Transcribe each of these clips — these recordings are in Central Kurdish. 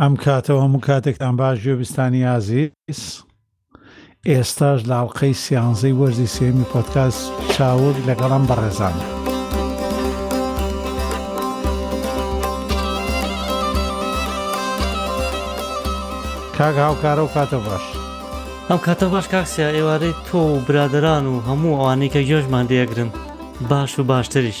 ئەم کاتەوە هەموو کاتێکتان باش گوێبیستانی ئازیز ئێستاش لە ئەڵلقەی سیانزەی وەرزی سێمی پۆتکاس چاوگ لەگەڵم بەڕێزان. کاک هاوکارە و کاتە باش. ئەم کاتە باش کاکسیا ئێوارەی تۆ و برادران و هەموو ئەوانەی کە گوێژمان دێگرن باش و باشتریش.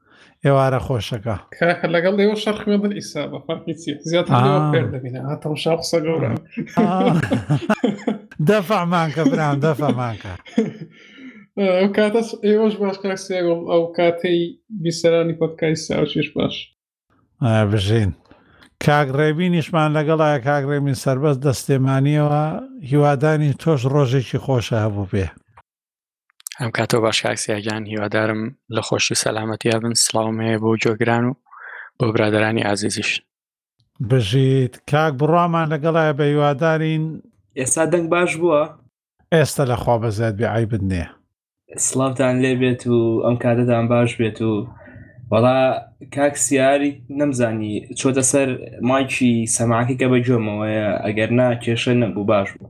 ئێوارە خۆشەکە کاکە لەگەڵ ئێوە شەر خوێندن ئیسا بە فەرقی چی زیاتر لێوە فێر دەبینە ها تەمشا قسە گەورە دەفەمانکە برام دەفەمانکە ئەو کاتەس ئێوەش باش کاکسیاگەڵ ئەو کاتەی بیسەرانی پۆتکای ساوچێش باش بژین کاک ڕێبینیشمان لەگەڵایە کاک ڕێمین سربەست دەستێمانیەوە هیوادانی تۆش ڕۆژێکی خۆشە هەبوو بێ ئەم کاتۆ باش کاکسیاگیان هیوادارم لە خۆشی و سەلامەتیا بن سلااوم هەیە بۆ جۆگران و بۆ برادرانی ئازیزیش بژیت کاک بڕوامان لەگەڵای بە هیوادارین ئێستا دەنگ باش بووە ئێستا لە خوا بەزیاد بێ عیبت نییە سلااوان لێ بێت و ئەم کاتەدان باش بێت و وەڵا کاک سیاری نەمزانی چۆتە سەر مایکی سەماکەکە بە گوێمەوەیە ئەگەر نا کێشە نەبوو باش بوو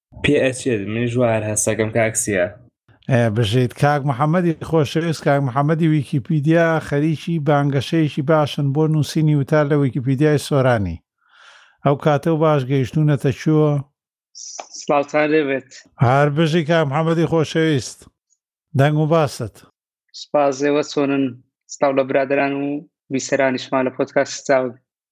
پێ ئەچێت منیش وا هەر هەستەکەم کاک سیا ئێ، بژیت کاک محەممەدی خۆشەویست کاک محەممەدی ویکیپیدیا خەریکی بانگەشەیەکی باشن بۆ نووسینی وتار لە ویکیپیدیای سۆرانی ئەو کاتە و باش گەیشتوونەتە کوێ سلااوتان لێبێت هەر بژی کاک محەممەدی خۆشەویست دەنگ و باست سپاسێوە چۆنن سلااو لە برادران و بیسەرانیشمان لە پۆتکاست ساوت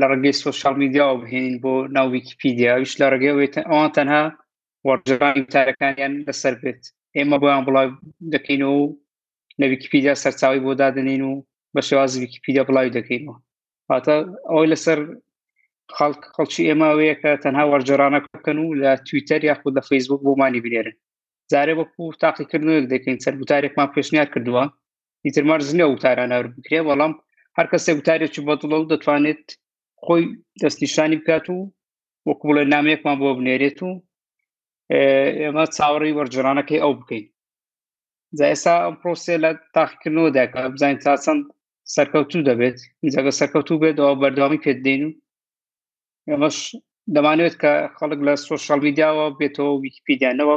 لە ڕگەی سوۆشال میدیاوە بهێنین بۆ ناو ویکیپیدیاویش لە ڕگەوێت ئەوان تەنها وەرجڕانی وتارەکانیان لەسەر بێت ئێمە بۆیان بڵاو دەکەینەوە و لە ویکیپیدیا سەرچاوی بۆ دادنین و بە شێوازی ویکیپیدیا بڵاوی دەکەینەوە هاتە ئەوەی لەسەر خەڵک خەڵکی ئێماوەیە کە تەنها وەرجڕانە بکەن و لە تویتەر یاخود لە فەیسبوک بۆمانی بنێرن جارێ وەکو تاقیکردنێک دەکەین سەر وتارێکمان پێشنیار کردووە ئیتر مەرز نیە وتاران هەر بکرێ بەڵام هەر کەسێک وتارێکی بەدڵە و دەتوانێت خۆی دەستنیشانی بکات و وەک بڵێ نامەیەکمان بۆ بنێرێت و ئێمە چاوەڕی وەرجرانەکەی ئەو بکەین جا ئێستا ئەم پرۆسێ لە تاقیکردنەوە داکە بزانین تا چەند سەرکەوتوو دەبێت جگە سەرکەوتوو بێت ئەو بەردەوامی پێ دێن و ئێمەش دەمانوێت کە خەڵک لە سوۆشال میدیاوە بێتەوە ویکیپیدیانەوە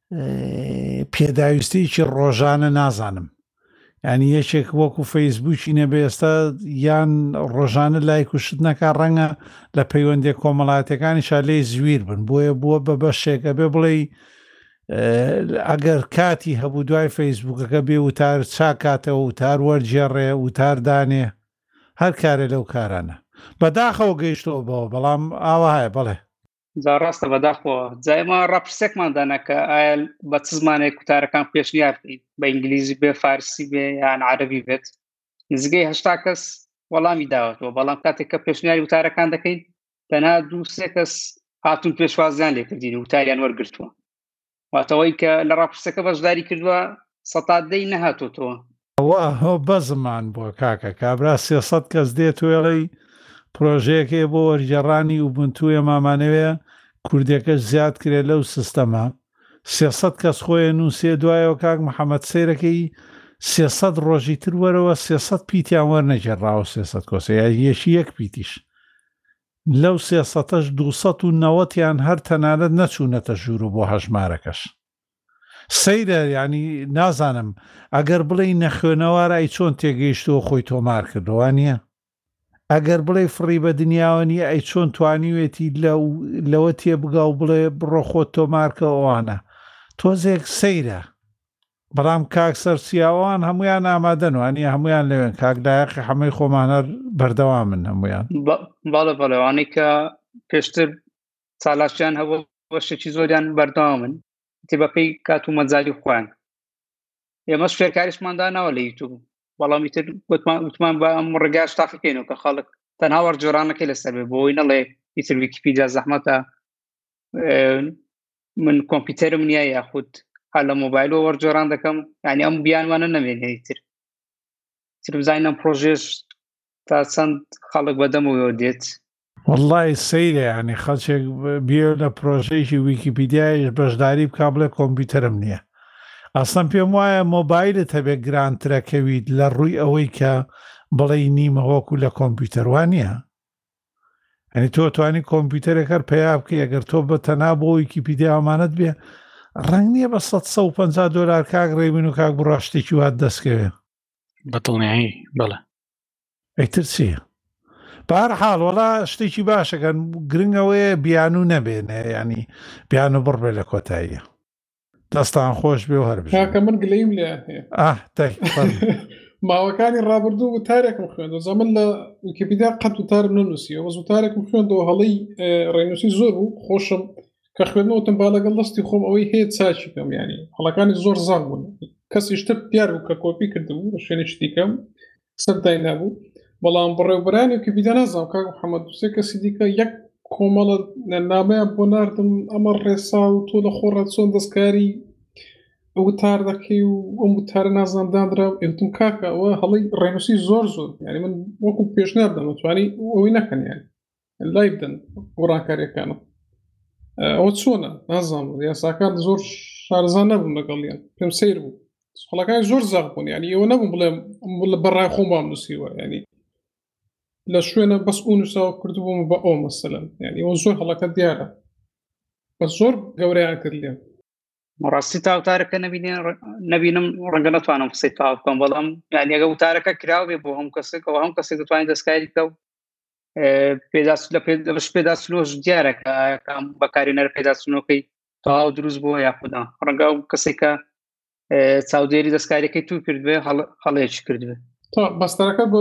پێداویستەیەکی ڕۆژانە نازانم ینی یەکێک وەکو فەیسبووکی نەبێ ئێستا یان ڕۆژانە لای کوشت نەکە ڕەنگە لە پەیوەندی کۆمەڵاتەکانی شالێ زویر بن بۆیە بووە بە بەشێکە بێ بڵێ ئەگەر کاتی هەبوو دوای فەیسبوکەکە بێ وتار چاکاتەوە وتار وەرجێڕێ وتاردانێ هەر کارێ لەو کارانە بەداخەوە گەیشتەوە بەوە بەڵام ئاوەهایە بڵێ جا ڕاستە بەداخۆ جا ئێمە ڕاپرسێکمان دانا کە ئایا بە چ زمانێک کوتارەکان پێشنیار بکەین بە ئینگلیزی بێ فارسی بێ یان عەربی بێت نزگەی هەشتا کەس وەڵامی داوەتەوە بەڵام کاتێک کە پێشنیاری وتارەکان دەکەین تەنها دوو سێ کەس هاتون پێشوازیان لێکردین وتاریان وەرگرتووە واتەوەی کە لە ڕاپرسەکە بەشداری کردووە سەتا دەی نەهاتۆتەوە. ئەوە هۆ بەزمان بووە کاکە کابرا سێ سەد کەس دێت و ئێڵێی پرۆژەیەک هەیە بۆ وەرگێڕانی ئوبونتو ئێمە ئەمانەوێ کوردێکەش زیاد کرێ لەو سستەمە سێ سەد کەس خۆیە نووسێ دوایەوە کاک محەمەد سەیرەکەی سێ سەد ڕۆژی تر وەرەوە سێ سەد پیتیان وەرنەگێڕاوە سێ سەد کۆسە یان یەکی یەک پیتیش لەو سێ سەتەش دوو سەد و نەوەد یان هەر تەنانەت نەچوونەتە ژوورو بۆ هەژمارەکەش سەیرە یانی نازانم ئەگەر بڵێی نەخوێنەوارە ئەی چۆن تێگەیشتووە خۆی تۆمار کردوە وانیە؟ ئەگەر بڵێی فڕی بە دنیاوە نیە ئەی چۆن توانیوێتی لەو لەوە تێبگاو بڵێ بڕۆ خۆت تۆمارکەوە ئەوانە تۆزێک سەیرە بەڵام کاک سەرسیاوان هەمویان ئامادەن وانە هەمویان لەوێن کاک لایەقی حەمەی خۆمانەر بەردەوا من هەمویان باڵە بەڵێوانەی کە پێشتر سالاشیان هەبوو بەشێکی زۆریان بەردەوا من تی بەپی کات و مەزاری خوۆن ئێمە شوێکاریشماندا ناوە لە یوتوب بەڵامی تر وتمان وتمان بە ئەم ڕگاش تاقیکەین و کە خەڵک تەنها وەرجۆرانەکەی لەسەر بۆی نەڵێ ئیتر ویکیپیدیا زەحمەتە من کۆمپیوتەرم نییە یاخود هەر لە مۆبایلەوە وەرجۆران دەکەم ینی ئەم بیانوانە نەمێنێتتر ترزانین ئەم پرۆژێش تا چەند خەڵک بەدەمەوەەوە دێت وڵی سەیرە ینی خەڵچێک بێ لە پرۆژەیەکی ویکیپیدایش بەشداری بک بڵێ کۆمپیوتەرم نییە ئەسم پێم وایە مۆبایلت هەبێ گرانترەکەویت لە ڕووی ئەوەی کە بڵێ نیمەوەکو لە کۆمپیوتەروان نییە ئەنی تۆ توانی کۆمپیوتەرێک هەر پیا بکە ئەگەر تۆ بە تەنا بۆ ویکیپیدیا ئەمانەت بێ ڕنگ نییە بە 150 دلار کاک ڕێبین و کاک بڕاشتێکی وات دەستکەوێ بەتڵنیایی بەڵێ ئەیتر چی بار حاڵ وەڵا شتێکی باشەکەن گرنگەوەیە بیانوو نەبێنێ ینی بیان و بڕبێ لە کۆتاییە دەستان خۆش بێ و هەر کاکە من گلەیم لە ماوەکانی ڕابردوو وتارێکم خوێندە زەمن لە ویکیپیدا قەت وتارم نەنووسیەوە وتارێکم خوێندەوە هەڵی ڕێنووسی زۆر و خۆشم کە خوێندنەوەتم با لەگەڵ دەستی خۆم ئەوەی هەیە چاچی کەم ینی هەڵەکانی زۆر زان بوون کەسیشتر دیار بوو کە کۆپی کردبوو شوێنی شتیکەم سەردای نابوو بەڵام بەڕێوبەرانی ویکیپیدیا نازانم کاک محەممەد دوو سێ کەسی دیکە یەک کۆمەڵە نامەیان بۆ ناردم ئەمە ڕێسا و تۆ لە خۆڕا چۆن دەستکاری وتار دەکەی و ئەم وتارە نازانم دانرا ئەوتم کاکە ئەوە هەڵی ڕێنووسی زۆر زۆر یعنی من وەکو پێشنیار دەمەتوانی ئەوەی نەکەن یان لای بدەن گۆڕانکاریەکانم ئەوە چۆنە نازانم یاساکان زۆر شارزان نەبووم لەگەڵیان پێم سیر بوو خڵەکانی زۆر زەق بوون ینی ئەوە نەبوو بڵێم لە بەڕای خۆم بام نووسیوە ینی لە شوێنە بەس ئەو نووساوە کردبووم بە ئەو مەسەلەن ینی ئەوە زۆر هەڵەکە دیارە بە زۆر گەوریان کرد لێم ڕاستی تاوتارەکە نبینێ نبینم ڕەنگە نتوانم قسەی تاو بکەم بەڵام یانیەگە وتارەکە کراوێ بۆ هەم کەسێکەوە هەم کەسێک دەتوانین دەستکاری بکە و پێداست لە پێدەش پێداسلۆش دیارە کە بەکارێنەر پێداسنەوەکەی تەواو دروست بووە یاخدا ڕەنگە و کەسێکە چاودێری دەستکاریەکەی تو کردێ هەڵێش کردێ بەستەرەکە بۆ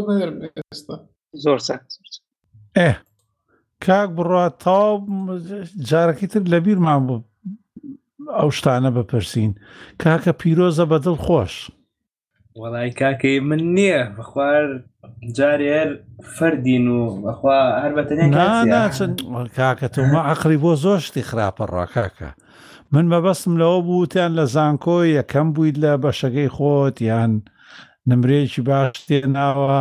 ئێستا زۆر سات ئێ کاک بڕات تاو جارەکەی تر لە بیرمان بوو ئەو شتانە بپرسین کاکە پیرۆزە بەدڵ خۆش وەڵی کاکەی من نییە بخوار جارێر فەردین و بەخوا هەر بەتەنێناچن کاکە تۆمە عقلی بۆ زۆر شتی خراپە ڕاکاکە من مەبەستم لەوە بووتیان لە زانکۆ یەکەم بوویت لە بەشەکەی خۆت یان نمرەیەکی باش تێناوە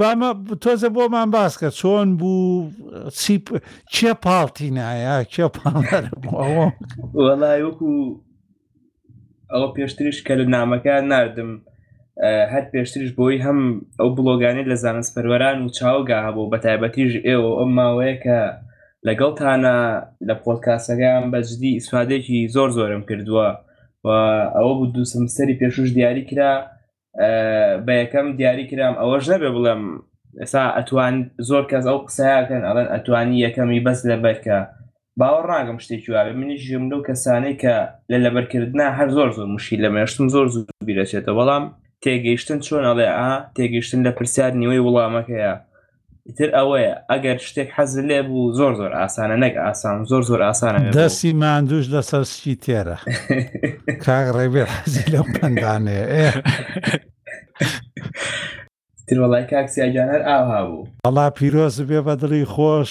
بامە تۆزە بۆمان باسکە چۆن بوو چیپ چێ پاڵتی نایە چێ پاڵەوەڵای وەکو ئەوە پێشتریش کە لە نامەکە نردم هەر پێشتریش بۆی هەم ئەو بڵۆگانی لە زانست پەروەران و چاوگا هەبوو بە تایبەتیش ئێوە ئەم ماوەیە کە لەگەڵتانە لە پۆلکاسەکەیان بەجددی ئیسفادێکی زۆر زۆرم کردووە و ئەوە بوو دوو سمستەری پێشوش دیاری کرا بە یەکەم دیاری کرام ئەوەش نەبێ بڵێم ئێسا ئەتوان زۆر کەس ئەو قسەکەن ئەڵەن ئەتوانی یەکەمی بەس لەبەرکە باوەڕ ناگەم شتێکی وابێ منیش ژم لەو کەسانەی کە لە لەبەرکردنا هەر زۆر زۆر مشی لە مێشتم زۆر زوو بیرەچێتە بەڵام تێگەیشتن چۆن ئەڵێ ئا تێگەیشتن لە پرسیار نیوەی وڵامەکەیە تر ئەوەیە ئەگەر شتێک حەز لێ بوو زۆر زۆر ئاسانە نەک ئاسان زۆر زۆر ئاسانە دەسی ماندوش لەسەر سکی تێرە کاک ڕێبێ حەزی لەو پندانێ تروەڵای کاکسیاگیان هەر ئاها بوو ئەڵا پیرۆز بێ بە دڵی خۆش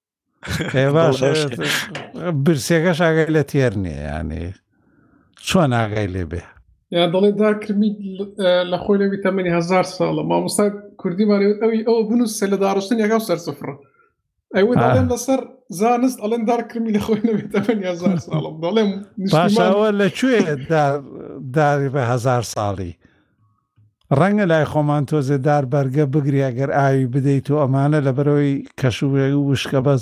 برسێکەش ئاگەر لە تێر نیە یانێ چۆن ئاگای لێ بێ یا دەڵێ داکرمی لە خۆی لەوی تەمەنی هزار ساڵە مامۆستا کوردی مارێت ئەوی ئەو بنووسە لە داڕشتن یەکە سەر سفرە ئەوە دەڵێن لەسەر زانست ئەڵێن دارکرمی لە خۆی نەوێت تەمەنی هزار ساڵم دەڵێم باشەوە لەکوێ داری بە هزار ساڵی ڕەنگە لای خۆمان تۆزێ دار بەرگە بگری ئەگەر ئاوی بدەیت و ئەمانە لەبەرەوەی کەش و وشکە بەس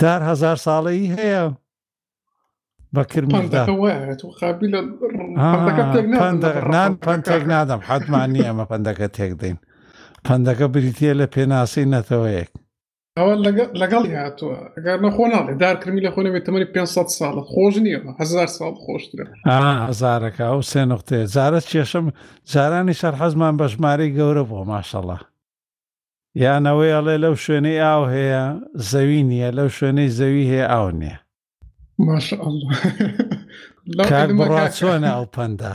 دار هەزار ساڵەی هەیە پەندێک نادەم حەتمان نییە ئەمە پەندەکە تێکدەین پەندەکە بریتە لە پێناسی نەتەوەیەک ئەوە لەگەڵ هاتووە ئەگەر نەخۆ ناڵێ دارکرمی لە خۆنەبێت تەمەری 500 ساڵە خۆش نییە هزار ساڵ خۆشترە هزارەکە ئەو سێ نقطێ جارە کێشم جارانی سەر حەزمان بە ژمارەی گەورە بۆ ماشەڵە یانەوەی ئەڵێ لەو شوێنەی ئاو هەیە زەوی نییە لەو شوێنەی زەوی هەیە ئاو نییە ماشاء الله کاک بڕا چۆنە ئەو پەندا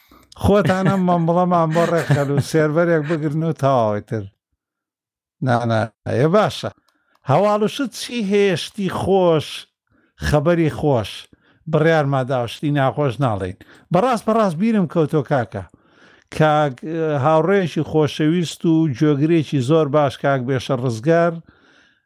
خۆتانم مەمڵەمان بۆ ڕێکخەل و سێربەرێک بگرن و تەواوتر نانایە باشە هەواڵشت چی هێشتی خۆش خەبەری خۆش بڕیار ماداشتی ناخۆش ناڵین بەڕاست بەڕاست بیرم کەوتۆ کاکە کاک هاوڕێکی خۆشەویست و جۆگرێکی زۆر باش کاک بێشە ڕزگار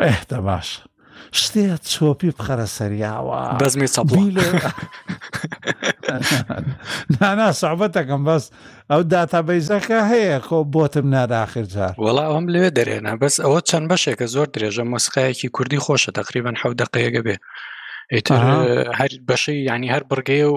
ئه دە باش شتێ چۆپی بخەرە سەریاوە بەزمی چ نانا سابەتەکەم بەس ئەو داتا بەیزەکە هەیە خۆ بۆتم ناداخر جار وڵا ئەوم لەوێ دەرێنا بەس ئەوە چەند بەشێکە زۆر درێژە مۆسقایەکی کوردی خۆشە تقریبان حەو دقەیەگە بێ هەر بەشەی ینی هەر بڕگەیە و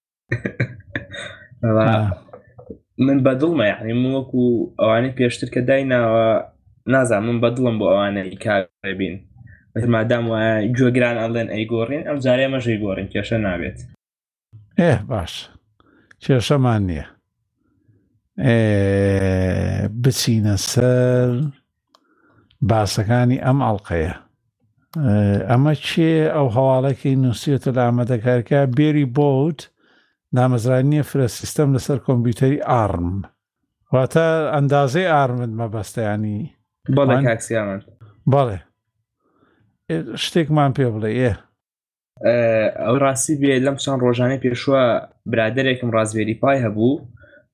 من بەدڵمە یعنی من وەکو ئەوانەی پێشتر کە دایناوە نازان من بەدڵم بۆ ئەوانە کاربین مادام وایە گوێگران ئەڵێن ئەی گۆڕین ئەم جارێ مەژەی گۆڕین کێشە نابێت ئێ باش کێشەمان نییە بچینە سەر باسەکانی ئەم ئەڵقەیە ئەمە چێ ئەو هەواڵەکەی نووسێتە لە ئامادەکارکە بێری بۆوت دامەزرانیە فرە سیستەم لەسەر کۆمپیوتەری ئارم واتە ئەندازەی ئارمت مەبەستەیانی بەڵێ کاکسیامەند بەڵێ شتێکمان پێ بڵێ ئێ ئەو ڕاستی بێ لەم چەند ڕۆژانەی پێشوە برادێکم ڕازێری پای هەبوو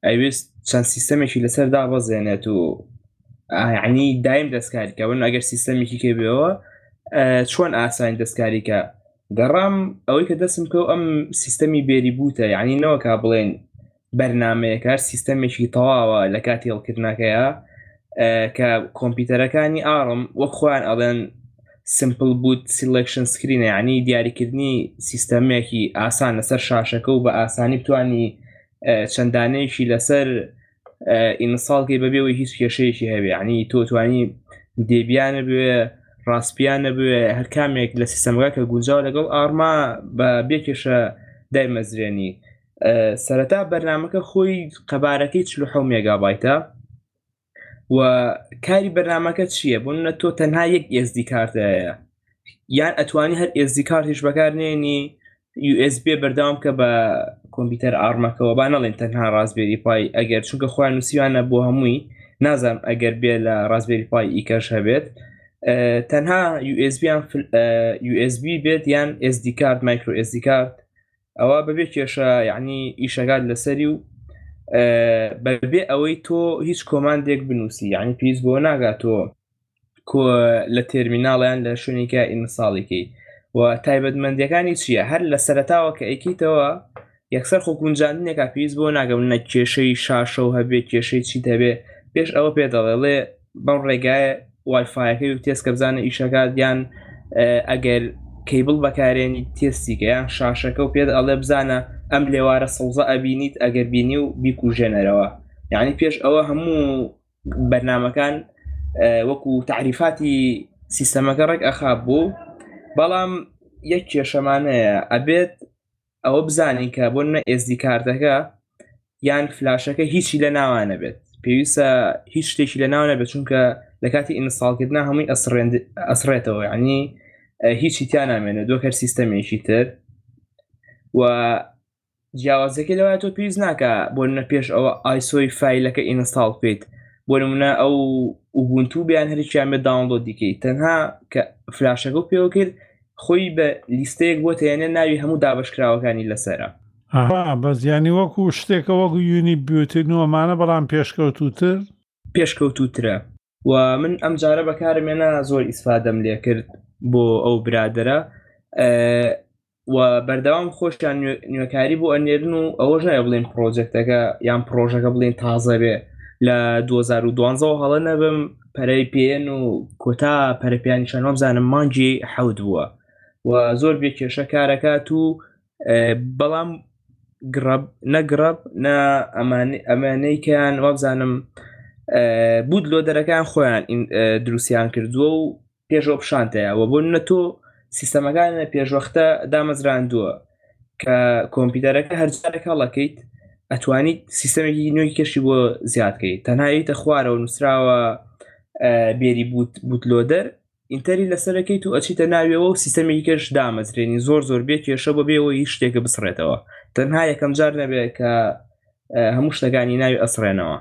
ئەوێست چەند سیستەمێکی لەسەر دابەزێنێت و ئاعنی دایم دەستکاریکەون ئەگەر سیستەمێکی کێبەوە چۆن ئاسانی دەستکاریکە گەڕام ئەوەی کە دەستم کە ئەم سیستەمی بێری بوتە یعنی نەوەکە بڵێن بەرنمەیەکە هەر سیستەمێکی تەواوە لە کاتی هەڵکردنەکەیە کە کۆمپیوتەرەکانی ئاڕم وەک خۆیان ئەڵێن سمپل بوت سیلکشن سکرینە ینی دیاریکردنی سیستەمێکی ئاسان لەسەر شاشەکە و بە ئاسانی بتانی چەندانەیەکی لەسەر ئینساڵکەی بەبێەوەی هیچ کێشەیەکی هەبێ ینی تۆ توانی دێبیانە بێ ڕاستپیانە بێ هەر کامێک لە سیستەمەکە کە گونجاو لەگەڵ ئارما بە بێکێشە دایمەزرێنی سەرەتا بەرنمەکە خۆی قەبارەکەی چ حو مێگابایتە و کاری بەرنمەکە چییە بوون نە تۆ تەنها یەک ئێزدی کارتەیە یان ئەتوانی هەر ئێزدی کارتیش بەکارنێنی USB بەردام کە بە کۆمپیوتەر ئارمەکەەوە با نەڵێن تەنها ڕاستبێری پای ئەگەر چونکە خۆیان نووسیوانە بۆ هەمووی نازانم ئەگەر بێ لە ڕاستبێری پای ئیکەش هەبێت تەنها USBیان USB بێت یان SD کارت مایکرۆ SD کارت ئەوە بەبێ کێشە یعنی ئیشەگات لەسەری و بەبێ ئەوەی تۆ هیچ کۆماندێک بنووسی یعنی پیس بۆ ناگات تۆ لە تێرمیناڵیان لە شوێنێکە ئینساڵێکی و تایبەتمەندەکانی چییە هەر لە سەرتاوە کە ئەیکیتەوە یەکسەر خۆ گونجاندنێکا پێویست بۆ ناگەم نە کێشەی شاشە و هەبێ کێشەی چیت هەبێ پێش ئەوە پێ دەڵێڵێ بەم ڕێگایە وایفاەکەی و تێسکە بزانە ئیشەکات یان ئەگەر کەیبڵ بەکارێنی تێستیکە یان شاشەکە و پێت ئەڵێ بزانە ئەم لێوارە سەوزە ئەبینیت ئەگەر بینی و بیکوژێنەرەوە یعنی پێش ئەوە هەموو بەرنمەکان وەکو تعریفاتی سیستەمەکە ڕێک ئەخاب بوو بەڵام یەک کێشەمانەیە ئەبێت ئەوە بزانین کە بۆ نە ئێزدی کارتەکە یان فلاشەکە هیچی لە ناوانە بێت پێویستە هیچ شتێکی لە ناوە بێت چونکە لە کاتی ئینساڵکردنا هەمووی ئەسڕێتەوە ینی هیچی تیا نامێنێت دۆ هەر سیستەمێکی تر و جیاوازەکە لەوە تۆ پێویست ناکە بۆ نە پێش ئەوە ئایسۆی فیلەکە ئینساڵ بکەیت بۆ نمونە ئەو وبوونتو بیان هەرکیان بە داونلۆ دیکەیت تەنها کە فلاشەکە پێوە کرد خۆی بە لیستەیەک بۆ تێنێ ناوی هەموو دابشکراوەکانی لەسەرە ئەها بەس یانی وەکو شتێکە وەکو یونی بیوتن وەمانە بەڵام پێشکەوتوتر پێشکەوتوترە و من ئەم جارە بەکارمێنا زۆر ئیسفادەم لێ کرد بۆ ئەو برادرە و بەردەوام خۆشیان نوێکاری بۆ ئەنێرن و ئەوەش نایە بڵێن پرۆژێکتەکە یان پرۆژەکە بڵێن تازە بێ لە 2012 هەڵە نەبم پەرەی پێن و کۆتا پەرپیانی چەند وابزانم مانجی حەوت بووە و زۆر بێ کێشە کارەکات و بەڵام گڕب نەگڕب نە ئەمانەی کەیان وابزانم بود لۆ دەرەکان خۆیان دروستیان کردووە و پێشەوە پیششانتەیە و بۆ نە تۆ سیستەمەکان لە پێشوەختە دامەزراندووە کە کۆمپیوتەرەکە هەرجارێک هەڵەکەیت ئەتوانیت سیستەمێکی نوێی کەشی بۆ زیادکەیت تەنها یتە خوارەوە نووسراوە بێری بوت بوتلۆدەر ئینتەری لەسەرەکەیت و ئەچیتە ناویەوە و سیستەمێکی کەش دامەزرێنی زۆر زۆر بێ کێشە بۆ بێەوە هیچ شتێکە بسڕێتەوە تەنها یەکەم جار نەبێت کە هەموو شتەکانی ناوی ئەسڕێنەوە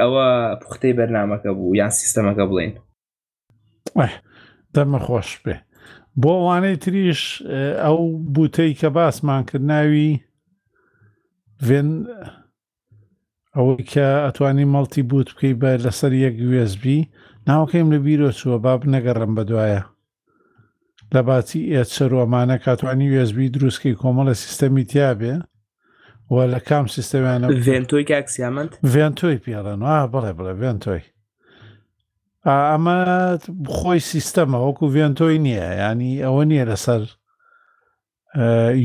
ئەوە پوختەی بەرنمەکە بوو یان سیستەمەکە بڵین دەمە خۆش بێ بۆ وانەی تریش ئەو بوتەی کە باسمان کرد ناوی ڤێن ئەوەی کە ئەتوانی مەڵتی بوت بکەی بە لەسەر یەک وێزبی ناوکەیم لە بیرۆ چووە باب نەگەڕم بە دوایە لە باتی ئێچەر و ئەمانە کاتوانی یو ئێس بی دروست کەی کۆمەڵە سیستەمی تیابێ و لە کام سیستەمیانە ڤێنتۆی کاکسیامەند ڤێنتۆی پێڵەن وا بڵێ بڵێ ڤێنتۆی ئەمە خۆی سیستەمە وەکو ڤێنتۆی نییە ینی ئەوە نییە لەسەر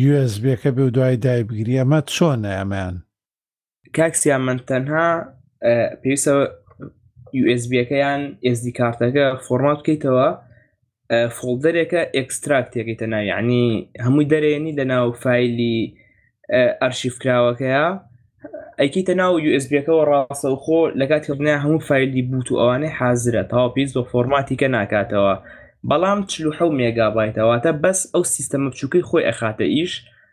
یوس بێکە بێ و دوای دای بگیری ئەمە چۆنە ئەمەیان کاک سیام من تەنها پێویستە USBەکەیان SD کارتەکە فۆرمات بکەیتەوە فۆڵدەرێکە ئەکستراک تێکەیتە ناوی عنی هەمووی دەرێنی لە ناو فیلی ئەرشیف کراوەکەیە ئەیکیتە ناو USBەکەەوە ڕاستە و خۆ لە کاتی هەڵنیا هەموو فیلی بوت و ئەوانەی حازرە تاوا پێیز بە فۆرماتی کە ناکاتەوە بەڵام چلوحە و مێگابایتەواتە بەس ئەو سیستەمە بچووکەی خۆی ئەخاتە ئیش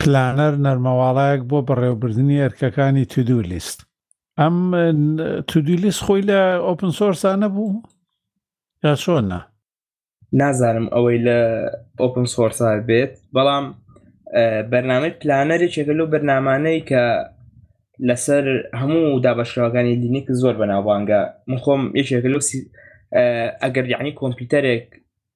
پلانەر نەرمەواڵایەک بۆ بەڕێوبردنی ئەرکەکانی تودو لیست ئەم تودو لیست خۆی لە ئۆپن سۆرسانە بوو یا چۆنە نازانم ئەوەی لە ئۆپن سۆرسار بێت بەڵام بەرنامەی پلانەرێکێکە لەو بەرنمانەی کە لەسەر هەموو دابەشراوەکانی لینیک زۆر بەناوبانگە من خۆم یەکێکە لەو ئەگەر یعنی کۆمپیوتەرێک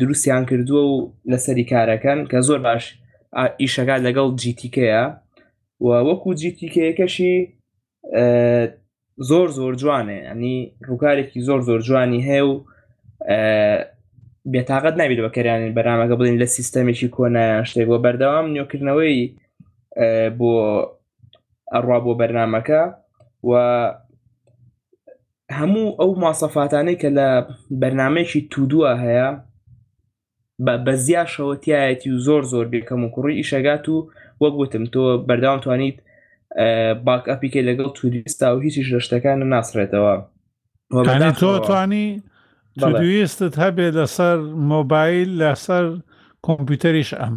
دروستیان کردووە و لەسەری کارەکەن کە زۆر باش ئیشەکان لەگەڵ جیتیکەیە و وەکو جیتیکەیەکەشی زۆر زۆر جوانێ ئەنی ڕووکارێکی زۆر زۆر جوانی هەیە و بێتاقەت نابیت بەکەیانی بەرامەکە بڵین لە سیستەمێکی کۆنایان شتێک بۆ بەردەوام نوێکردنەوەی بۆ ئەڕوا بۆ بەرنمەکە و هەموو ئەو ماسەفاتانەی کە لە بەرنمەیەکی تودووە هەیە بە بەزیاشەوەتیایەتی و زۆر زۆر بێکەم و کوڕی ئیشەگات و وەک وتم تۆ بەرداوام توانیت باک ئەپیکە لەگەڵ توریستا و هیچیش لە شتەکان ناسرێتەوە تۆ توانی تویستت هەبێ لەسەر مۆبایل لەسەر کۆمپیوتەریش ئەم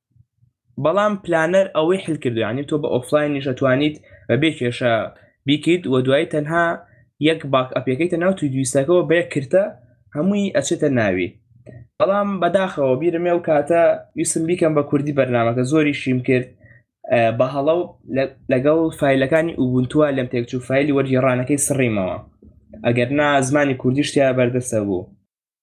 بەڵام پلانەر ئەوەی حل کردوە یعنی تۆ بە ئۆفلاینیش ئەتوانیت بە بێ کێشە بیکەیت و دوای تەنها یەک باک ئەپەکەیتە ناو توی دویستەکەەوە بە یەک کرتە هەمووی ئەچێتە ناوی بەڵام بەداخەوە بیرمێ و کاتە ویسم بیکەم بە کوردی بەرنمەکە زۆری شیم کرد بە هەڵە و لەگەڵ فیلەکانی ئوبنتووە لەم تێکچوو فیلی وەرگێڕانەکەی سڕیمەوە ئەگەر نا زمانی کوردیشتیا بەردەسە بوو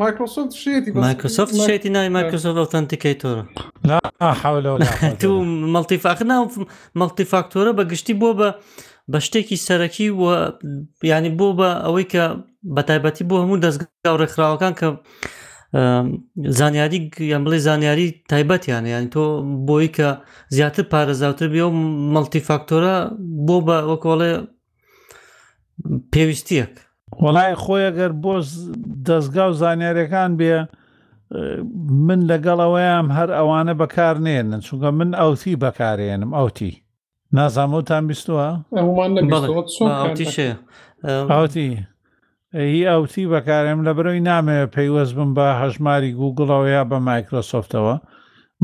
مایکرۆسۆفت شێتی مایکرۆسۆفت شێتی ناوی مایکرۆسۆفت ئۆتەنتیکەی تۆرە تو مەڵتیفاخ ناو مەڵتیفاکتۆرە بە گشتی بۆ بە بە شتێکی سەرەکی و ینی بۆ بە ئەوەی کە بە تایبەتی بۆ هەموو دەستگا و ڕێکخراوەکان کە زانیاری یان بڵێ زانیاری تایبەتیان یان تۆ بۆی کە زیاتر پارێزاوتر بێ و مەڵتیفاکتۆرە بۆ بە وەکۆڵێ پێویستیەک وەڵای خۆی ئەگەر بۆ دەستگا و زانیارەکان بێ من لەگەڵ ئەوەیان هەر ئەوانە بەکار نێنن چونکە من ئەوتی بەکارێنم ئەوتی نازامەوتان بیستوە ئەوتی هی ئەوتی بەکارێم لە برەوەی نامەوێ پەیوەست بم بە هەژماری گوگڵەوە یا بە مایکرۆسۆفتەوە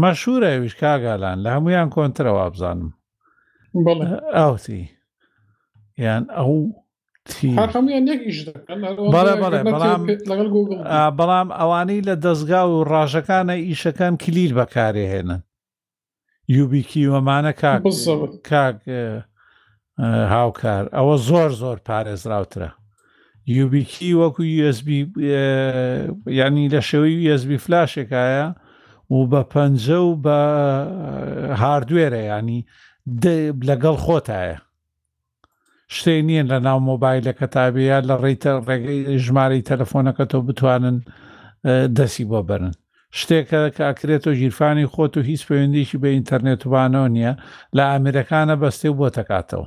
مەشورەویش کاگالان لە هەمویان کۆنترەوە بزانم ئاوتی یان ئەو بەڵام ئەوانەی لە دەستگا و ڕژەکانە ئیشەکان کلیل بەکارێ هێنن یوبیکی وەمانە کاک کاک هاوکار ئەوە زۆر زۆر پارێزراوترە یوبیکی وەکو USB ینی لە شێوەی USB فلاشێکایە و بە پەنجە و بە هاردوێرە ینی لەگەڵ خۆتایە شتێ نییە لە ناو مۆبایلەکە تابێە لە ڕێیتە ڕێگەی ژمارەی تەلەفۆنەکە تۆ بتوانن دەسی بۆ بەرن شتێکە کە ئەکرێتەوە ژیرفانی خۆت و هیچ پەیوەندیشی بە ئینتەرنێت وانەوە نییە لە ئامرەکانە بەستێ و بۆ تەکاتەوە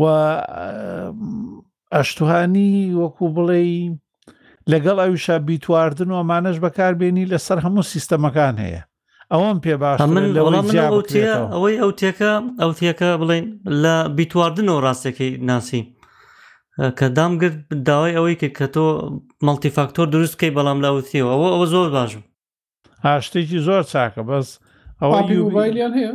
و ئەشتوهانی وەکو بڵێ لەگەڵ ئەویشا بیتواردن و ئەمانەش بەکاربیێنی لەسەر هەموو سیستەمەکان هەیە ئەوەم پێ باش ئەوەی ئەو تێکە ئەو تێکە بڵین لە بیتواردنەوە ڕاستەکەی ناسی کە دامگرت داوای ئەوەی کرد کە تۆ مەڵتی فاکتۆر دروست بکەی بەڵام لاوتیەوە ئەوە ئەوە زۆر باش بوو هاشتێکی زۆر چاکە بەس ئەوەیان هەیە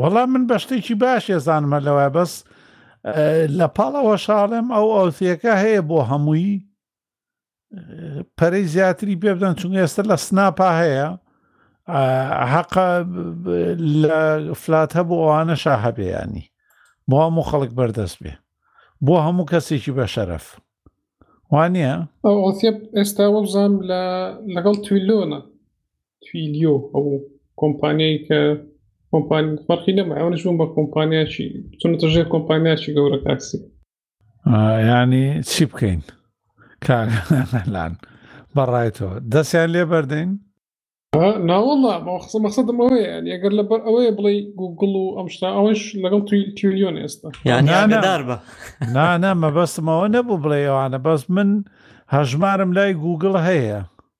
وەڵام من بە شتێکی باش ێزانمە لەوە بەس لە پاڵەوە شاڵێم ئەو ئەوسیەکە هەیە بۆ هەمووی پەرەی زیاتری پێ بدەن چون ئێستا لە سناپا هەیە حەقا لە فلات هەبوو ئەوانە شا هەبێیانی بۆ هەموو خەڵک بەردەست بێ بۆ هەموو کەسێکی بە شەرەف وانە ئەو ئەوسیە ئێستا وەبزانام لە لەگەڵ تویلۆنە تویلیۆ ئەو کۆمپانیای کە کۆمپانی فەرقی نەما ئەوەش بوون بە کۆمپانیاچی چونەتە ژێر کۆمپانیاچی گەورە تاکسی ینی چی بکەین کاگەلان بەڕای تۆ دەستیان لێ بەردەین ناوەڵا بەخصە مەخصدم ئەوەیە ئەگەر لەبەر ئەوەیە بڵێ گوگل و ئەم شتا ئەوەش لەگەڵ تیلیۆن ئێستا یانیدار بە نانا مەبەستمەوە نەبوو بڵێ ئەوانە بەس من هەژمارم لای گوگل هەیە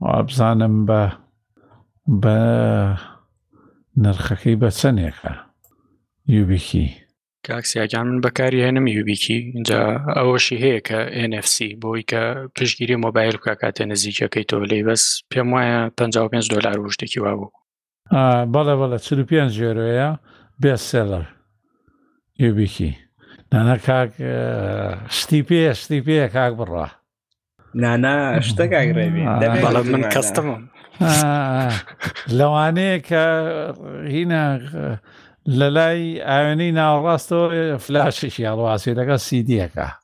وابزانم بە بە نرخەکەی بە چەندێکە یوبیکی کاک سیاگیان من بەکاری هێنم یوبیکی جا ئەوەشی هەیە کە NFC بۆی کە پشگیری مۆبایل بکە کاتێ نزیکەکەی تۆ لی بەس پێم وایە 55 دلار وشتێکی وابوو بەڵێ بەڵێ چل و پێنج یۆرۆیە بێست سێلەر یوبیکی نانا کاک شتی پێ شتی پێ کاک بڕە نانا شتە کاک ڕێبی بەڵێ من کەستمم لەوانەیە کە هینە لە لای ئاوێنەی ناوەڕاستەوە فلاشێکی هەڵواسی لەگە سیدیەکە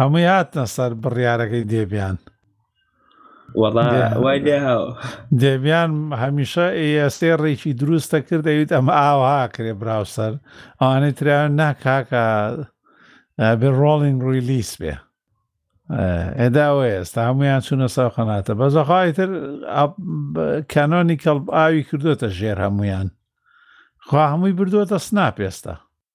هەمووی هاتنە سەر بڕیارەکەی دێبیان دێبیان هەمیشە ئێسێ ڕێکی دروستە کرد دەویت ئەمە ئاوا کرێ براوسەر ئەوانەی تراوێن ناکاکە بێ ڕۆڵینگ ڕیلیس بێ ئێداوە ئێستا هەمویان چوونە ساو قەناتە بەزەخوای تر کانۆنی کەڵب ئاوی کردوێتە ژێر هەمویان خوا هەمووی بردووەتە سناپ ئێستا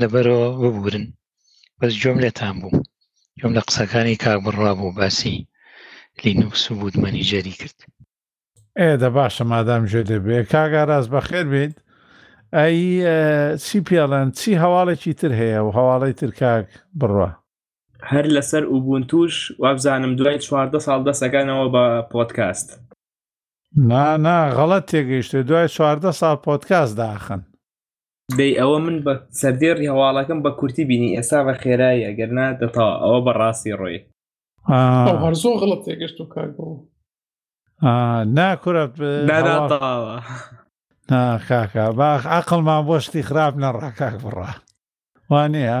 لەبەرەوە ببورن بەس جۆم لێتان بوو جۆم لە قسەکانی کاک بڕوا بوو باسی لینوکس و بوت مەنیجەری کرد ئێ دە باشە مادام ژێ لێ بێ کاک ئاراز بەخێر بیت ئەی چی پێڵەن چی هەواڵێکی تر هەیە و هەواڵی تر کاک بڕە هەر لەسەر ئوبوون توش وابزانم دوای چواردە ساڵ دەسەکانەوە بە پۆتکاست نا نا غەڵەت تێگەیشتێ دوای چواردە ساڵ پۆتکاست داخن دەی ئەوە من بە سەردێڕی هەواڵەکەم بە کورتی بینی ئێستا بە خێرایی ئەگەر نا دەتەوە ئەوە بەڕاستی ڕۆی هەر زۆر غڵت تێگەشت و کار بۆ ناکورە ناداتەواوە کاکە باخ عقلمان بۆ شتی خراپ نەڕا کاک بڕە وانەیە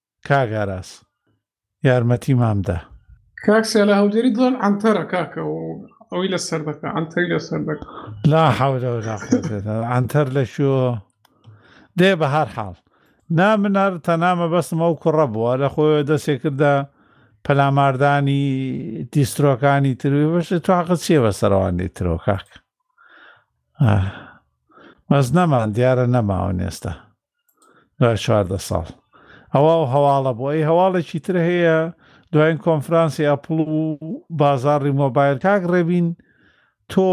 کاک ئاراس یارمەتیمام دا. کاک سیالە هەولێری دڵن عەنتەرە کاکە و ئەوی لە سەر دەکە عەنتەری لە سەر دەکە لا حەولە ولا قوتێت عەنتەر لە شو دێ بە هەر حاڵ نا منار تەنامە بەسم ئەو کوڕە بووە لە خۆ دەسێ کردە پەلاماردانی دیسترۆکانی تروی بەش توقە چیە بە سەروانی ترۆکاک مەز نەمان دیارە نەماون ئێستا دوای چواردە ساڵ ئەوە و هەواڵە بۆ ئەی هەواڵێکی تر هەیە دوایین کۆنفرانسی ئەپڵ و بازاڕی مۆبایل کاک ڕێبین تۆ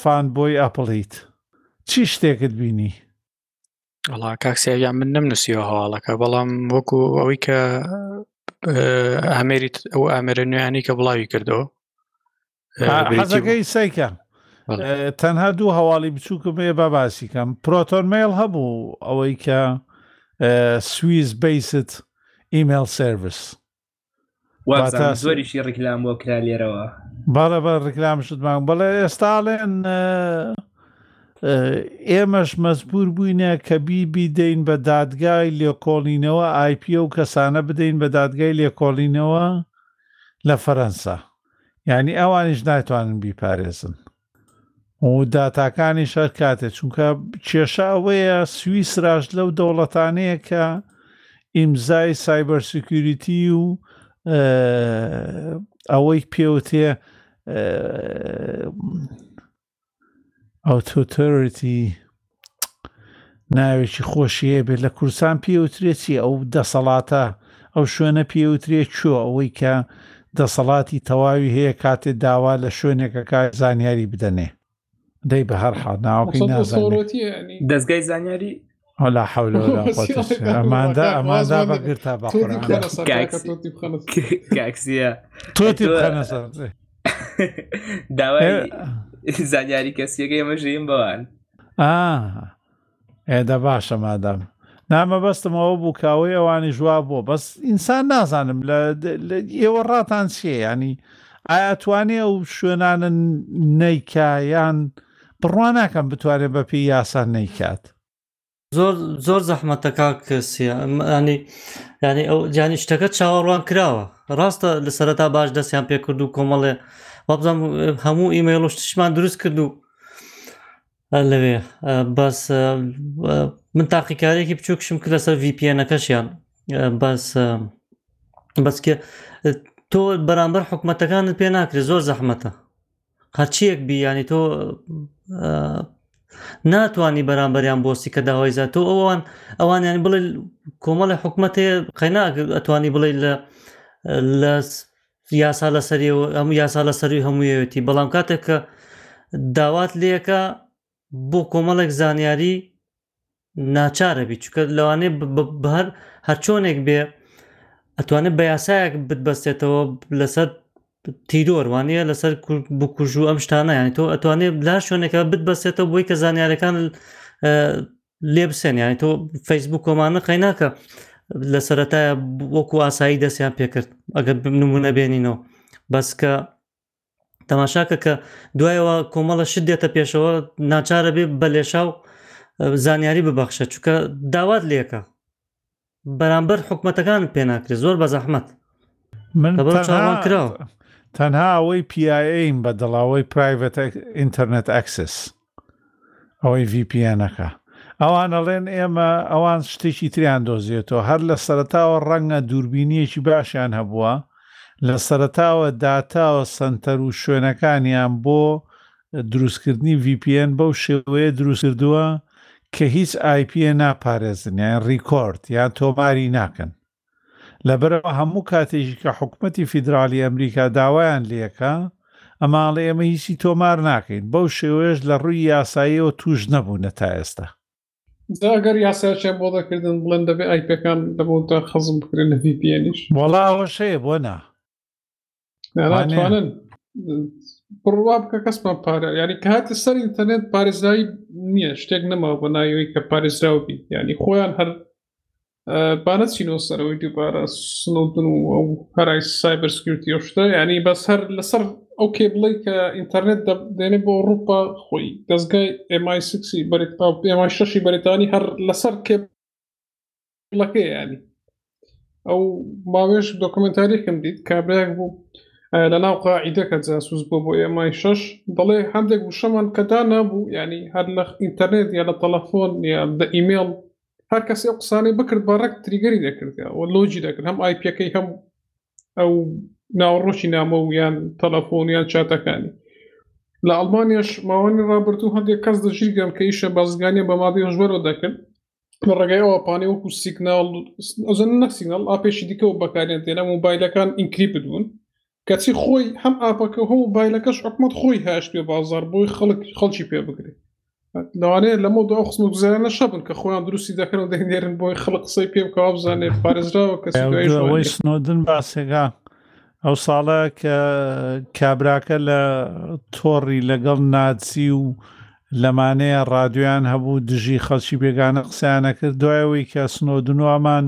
فان بۆی ئەپڵیت چی شتێکت بینی وڵا کاکسیاویان من نم نووسیەوە هەواڵەکە بەڵام وەکو ئەوەی کە ئامێریت ئەو ئامێرە نوێیانی کە بڵاوی کردەوە حەزەکەی سەیکە تەنها دوو هەواڵی بچووکم بێ با باسیکەم پرۆتۆن مێڵ هەبوو ئەوەی کە سویز بیست ئیمێل سرویس زۆریشی ڕیکلام بۆ کرا لێرەوە باڵە بە ڕیکلام شتمان بەڵێ ئێستاڵێن ئێمەش مەزبور بووینە کە بیبی دەین بە دادگای لێکۆڵینەوە آیپیە و کەسانە بدەین بە دادگای لێکۆڵینەوە لە فەرەنسا یعنی ئەوانیش ناتوانن بیپارێزن و داتاکانی شەر کاتێ چونکە کێشە ئەوەیە سویسراش لەو دەوڵەتانەیە کە ئیمزای سایبەر سیکیوریتی و ئەوەی پێوتێ ئەوتۆتۆرێتی ناوێکی خۆشی هەیەبێت لە کوردستان پێوترێتی ئەو دەسەڵاتە ئەو شوێنە پێوترێت چۆ ئەوەی کە دەسەڵاتی تەواوی هەیە کاتێ داوا لە شوێنێکەکە زانیاری بدەنێ دەی بە هەر حاڵ ناوەکەی نازانێت دەزگای زانیاری ولا حول ولا قوة ئەماندا ئەماندا بەگرتا بە کاکسیە تۆتی بخەنەسەر داوای زانیاری کەسیەکە ئێمە ژیم بەوان ئێدە باشە مادام نامە بەستمەوە بوو کاوەی ئەوانی ژوا بۆ بەس ئینسان نازانم لە ئێوە ڕاتان چیە ینی ئایا توانێ ئەو شوێنانە نیکایان بڕوا ناکەم بتوانێت بە پێی یاسا نەیکات زۆر زۆر زەحمەتە کاک کەسیانی ینی ئەو جانی شتەکە چاوەڕوان کراوە ڕاستە لە سەرەتا باش دەستیان پێکرد و کۆمەڵێ وابزانام هەموو ئیمەیڵ و شتشمان دروست کرد و لەوێ بەس من تاقیکارێکی بچووکشم کە لەسەر VPNەکەشیان بەس بەسکە تۆ بەرامبەر حکوومەتەکانت پێ ناکرێت زۆر زەحمەتە هەرچیەک بی ینی تۆ ناتوانانی بەرامبەریان بۆسی کە داوایزا تۆ ئەوان ئەوانیان بڵێ کۆمەڵی حکوومەت هەیە قەینا ئەتوانی بڵێ لە لە یاسا لە سەریەوە ئەم یاسا لە سەروی هەموویەتی بەڵام کاتێک کە داوات لەکە بۆ کۆمەڵێک زانیاری ناچارەبی چکە لەوانێ بەهر هەرچۆنێک بێ ئەتوانێت بە یاسایەک بتبەستێتەوە لەسەر تیرۆر وانە لەسەر بکوژ و ئەم شتانە یانی تۆ ئەتوانێت لا شوێنێکە بتبەستێتەوە بۆی کە زانیارەکان لێ بسێن یانی تۆ فەیسبوک کۆمانە قەیناکە لە سەتای وەکو ئاسایی دەستیان پێکرد ئەگەر نمونە بێنینەوە بەس کە تەماشاکە کە دوایەوە کۆمەڵە شت دێتە پێشەوە ناچارە بێ بە لێشا و زانیاری ببەخشە چکە داوات لەکە بەرامبەر حکومەتەکان پێناکرێت زۆر بە زەحمت من تەنها ئەوەی پیایم بە دڵاوەی پرایڤەت ئینتەرنێت ئەکسس ئەوەی ڤی پی ئێنەکە. ئەوان ئەڵێن ئێمە ئەوان شتێکی تریان دۆزیێتەوە هەر لە سەرتاوە ڕەنگە دووربینیەکی باشیان هەبووە لە سەرتاوە داتاوە سنتەر و شوێنەکانیان بۆ دروستکردنی VPN بەو شێوەیە دروستکردووە کە هیچ آیپیە ناپارێزن یان ڕیکۆرد یان تۆماری ناکەن لەبەرئەوە هەموو کاتێکی کە حکومەتی فیدرالی ئەمریکا داوایان لێکا ئەمانڵێ ئێمە هیچی تۆمار ناکەین بەو شێوەیەش لە ڕووی یاساییەوە تووش نەبوونە تا ئێستا. جا گەر یاسایەکیان بۆ دەرکردن بڵێن دەبێ ئایپەکان لەبەوتا خەزن بکرێن لە ڤی پی ئێنیش؟ وەڵا ئەوەش هەیە بۆ نا. ناتوانن بڕوا بکە کەسمان پارە ینی کاتی سەر ئینتەرنێت پارێزایی نییە شتێک نەما بە ناوی کە پارێزراو بی ینی خۆیان هەر بانەچینەوە سەرەوەی دووبارە سنودن و ئەو هەرای سایبەر سکرتی شتە ینی بەس هەر لەسەر ئەو کێ بڵێ کە ئینتەرنێت دێنێ بۆ ئەوروپا خۆی دەستگای ئێمای سکسی بەرێت ئێمای شەشی بەریتانی هەر لەسەر کێ لەکە یانی ئەو ماوێش دۆکمنتاریکم دیت کابراێک بوو لە ناو قاعیدەکە جاسوس بۆ بۆ ئێمای شش دەڵێ هەندێک وشەمان قەدا نابوو ینی هەر لە ئینتەرنێت یا لە تەلەفۆن یا لە ئیمێڵ هەر کەسی ئەو قسانەی بکرد بە ڕێک تریگەری دەکردەوە و لۆجی دەکرد هەم ئایپەکەی هەم ئەو ناوەڕۆکی نامە و یان تەلەفۆن یان چاتەکانی لە ئەڵمانیش ماوەنی ڕابردوو هەندێک کەس دەژیرگەن کە ئیشە بازگانیان بە مادەی هەژوەرەوە دەکرد لە ڕێگای ئەوە پانێ وەکو سیگنال ئەزن نەک سیگنال ئاپێکی دیکە و بەکارێن تێنە موبایلەکان ئینکری بدون کەچی خۆی هەم ئاپەکە هەو بایلەکەش حکومت خۆی هاشتێ بازار بۆی خەڵک خەڵکی پێ بگرێت لەوانەیە لەمە دو خستمە گوزارانە شەبن کە خۆیان دروستی دەکەن و دەینێرن بۆی خەڵک قسەی پێ بکە بزانێت پارێزراوە کەسەوەی سنۆدن باسێگا ئەو ساڵە کە کابراکە لە تۆڕی لەگەڵ ناچی و لەمانەیە ڕادیۆیان هەبوو دژی خەڵکی بێگانە قسەیانە کرد دوایەوەی کە سنۆدنوامان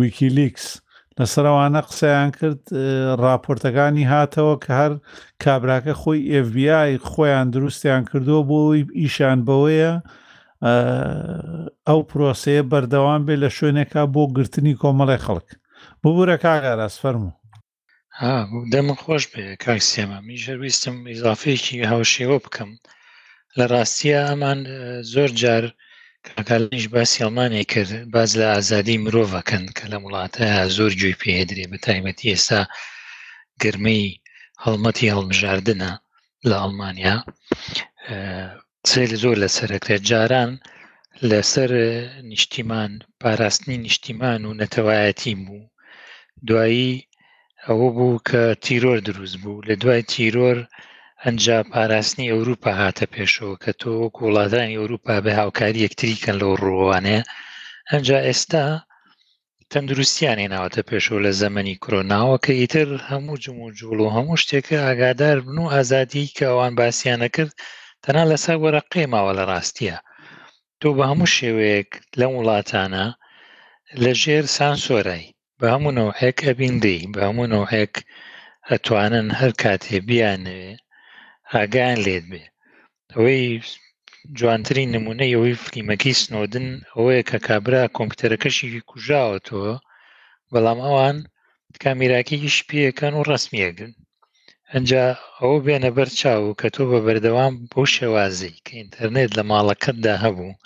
ویکیلیکس لەسەرەوانە قسەیان کرد راپۆرتەکانی هاتەوە کە هەر کابراکە خۆی FBI خۆیان دروستیان کردووە بۆی ئیشان بەوەیە ئەو پرۆسەیە بەردەوام بێ لە شوێنێکا بۆ گرتنی کۆمەڵی خەڵک ببورە کاک ئاراس فەرموو. ها بوو دەمت خۆش بێ کاک سێما من ژەر ویستم ئیزافەیەکی هاوشێوە بکەم لە ڕاستیە ئەمان زۆر جار کاکالنیش باسی ئەڵمانێ کرد باز لە ئازادی مرۆڤەکەن کە لە وڵاتە زۆر گوێی پێدرێ بە تایبەتی ئێستا گرمەی هەڵمەتی هەڵمژاردنە لە ئەڵمانیا سەیری زۆر لەسەر کرێت جاران لەسەر نیشتیمان پاراستنی نیشتیمان و نەتەوایەتی بوو دوایی ئەوە بوو کە تیرۆر دروست بوو لە دوای تیرۆر ئەجا پاراستنی ئەوروپا هاتە پێشەوە کە تۆ وەک وڵاتانی ئەوروپا بە هاوکاری یەکتری کەن لەو ڕووانەیە ئەجا ئێستا تەندروستیان هێناوەتە پێشەوە لە زەمەنی کرۆناوە کە ئیتر هەموو جم و جوڵ و هەموو شتێکە ئاگادار بن و ئازادی کە ئەوان باسییانە کرد تەنا لەسەر وەرە قێماوە لە ڕاستیە تۆ بە هەموو شێوەیەک لەم وڵاتانە لە ژێر سانسۆرای بە هەموو نەوحێک ئەبیندەی بە هەموو نەوحێک ئەتوانن هەر کاتێ بیانەوێ ئاگیان لێت بێ ئەوەی جوانترین نمونەی ئەوەی فلیمەکەی سنۆدن ئەوەیە کە کابرا کۆمپیوتەرەکەشی کوژاوەتەوە بەڵام ئەوان کامیراکەیش پێەکەن و ڕسمیەکن ئەجا ئەو بێنە بەر چاو کە تۆ بە بەردەوام بۆ شێوازی کە ئینتەرنێت لە ماڵەکەتدا هەبوو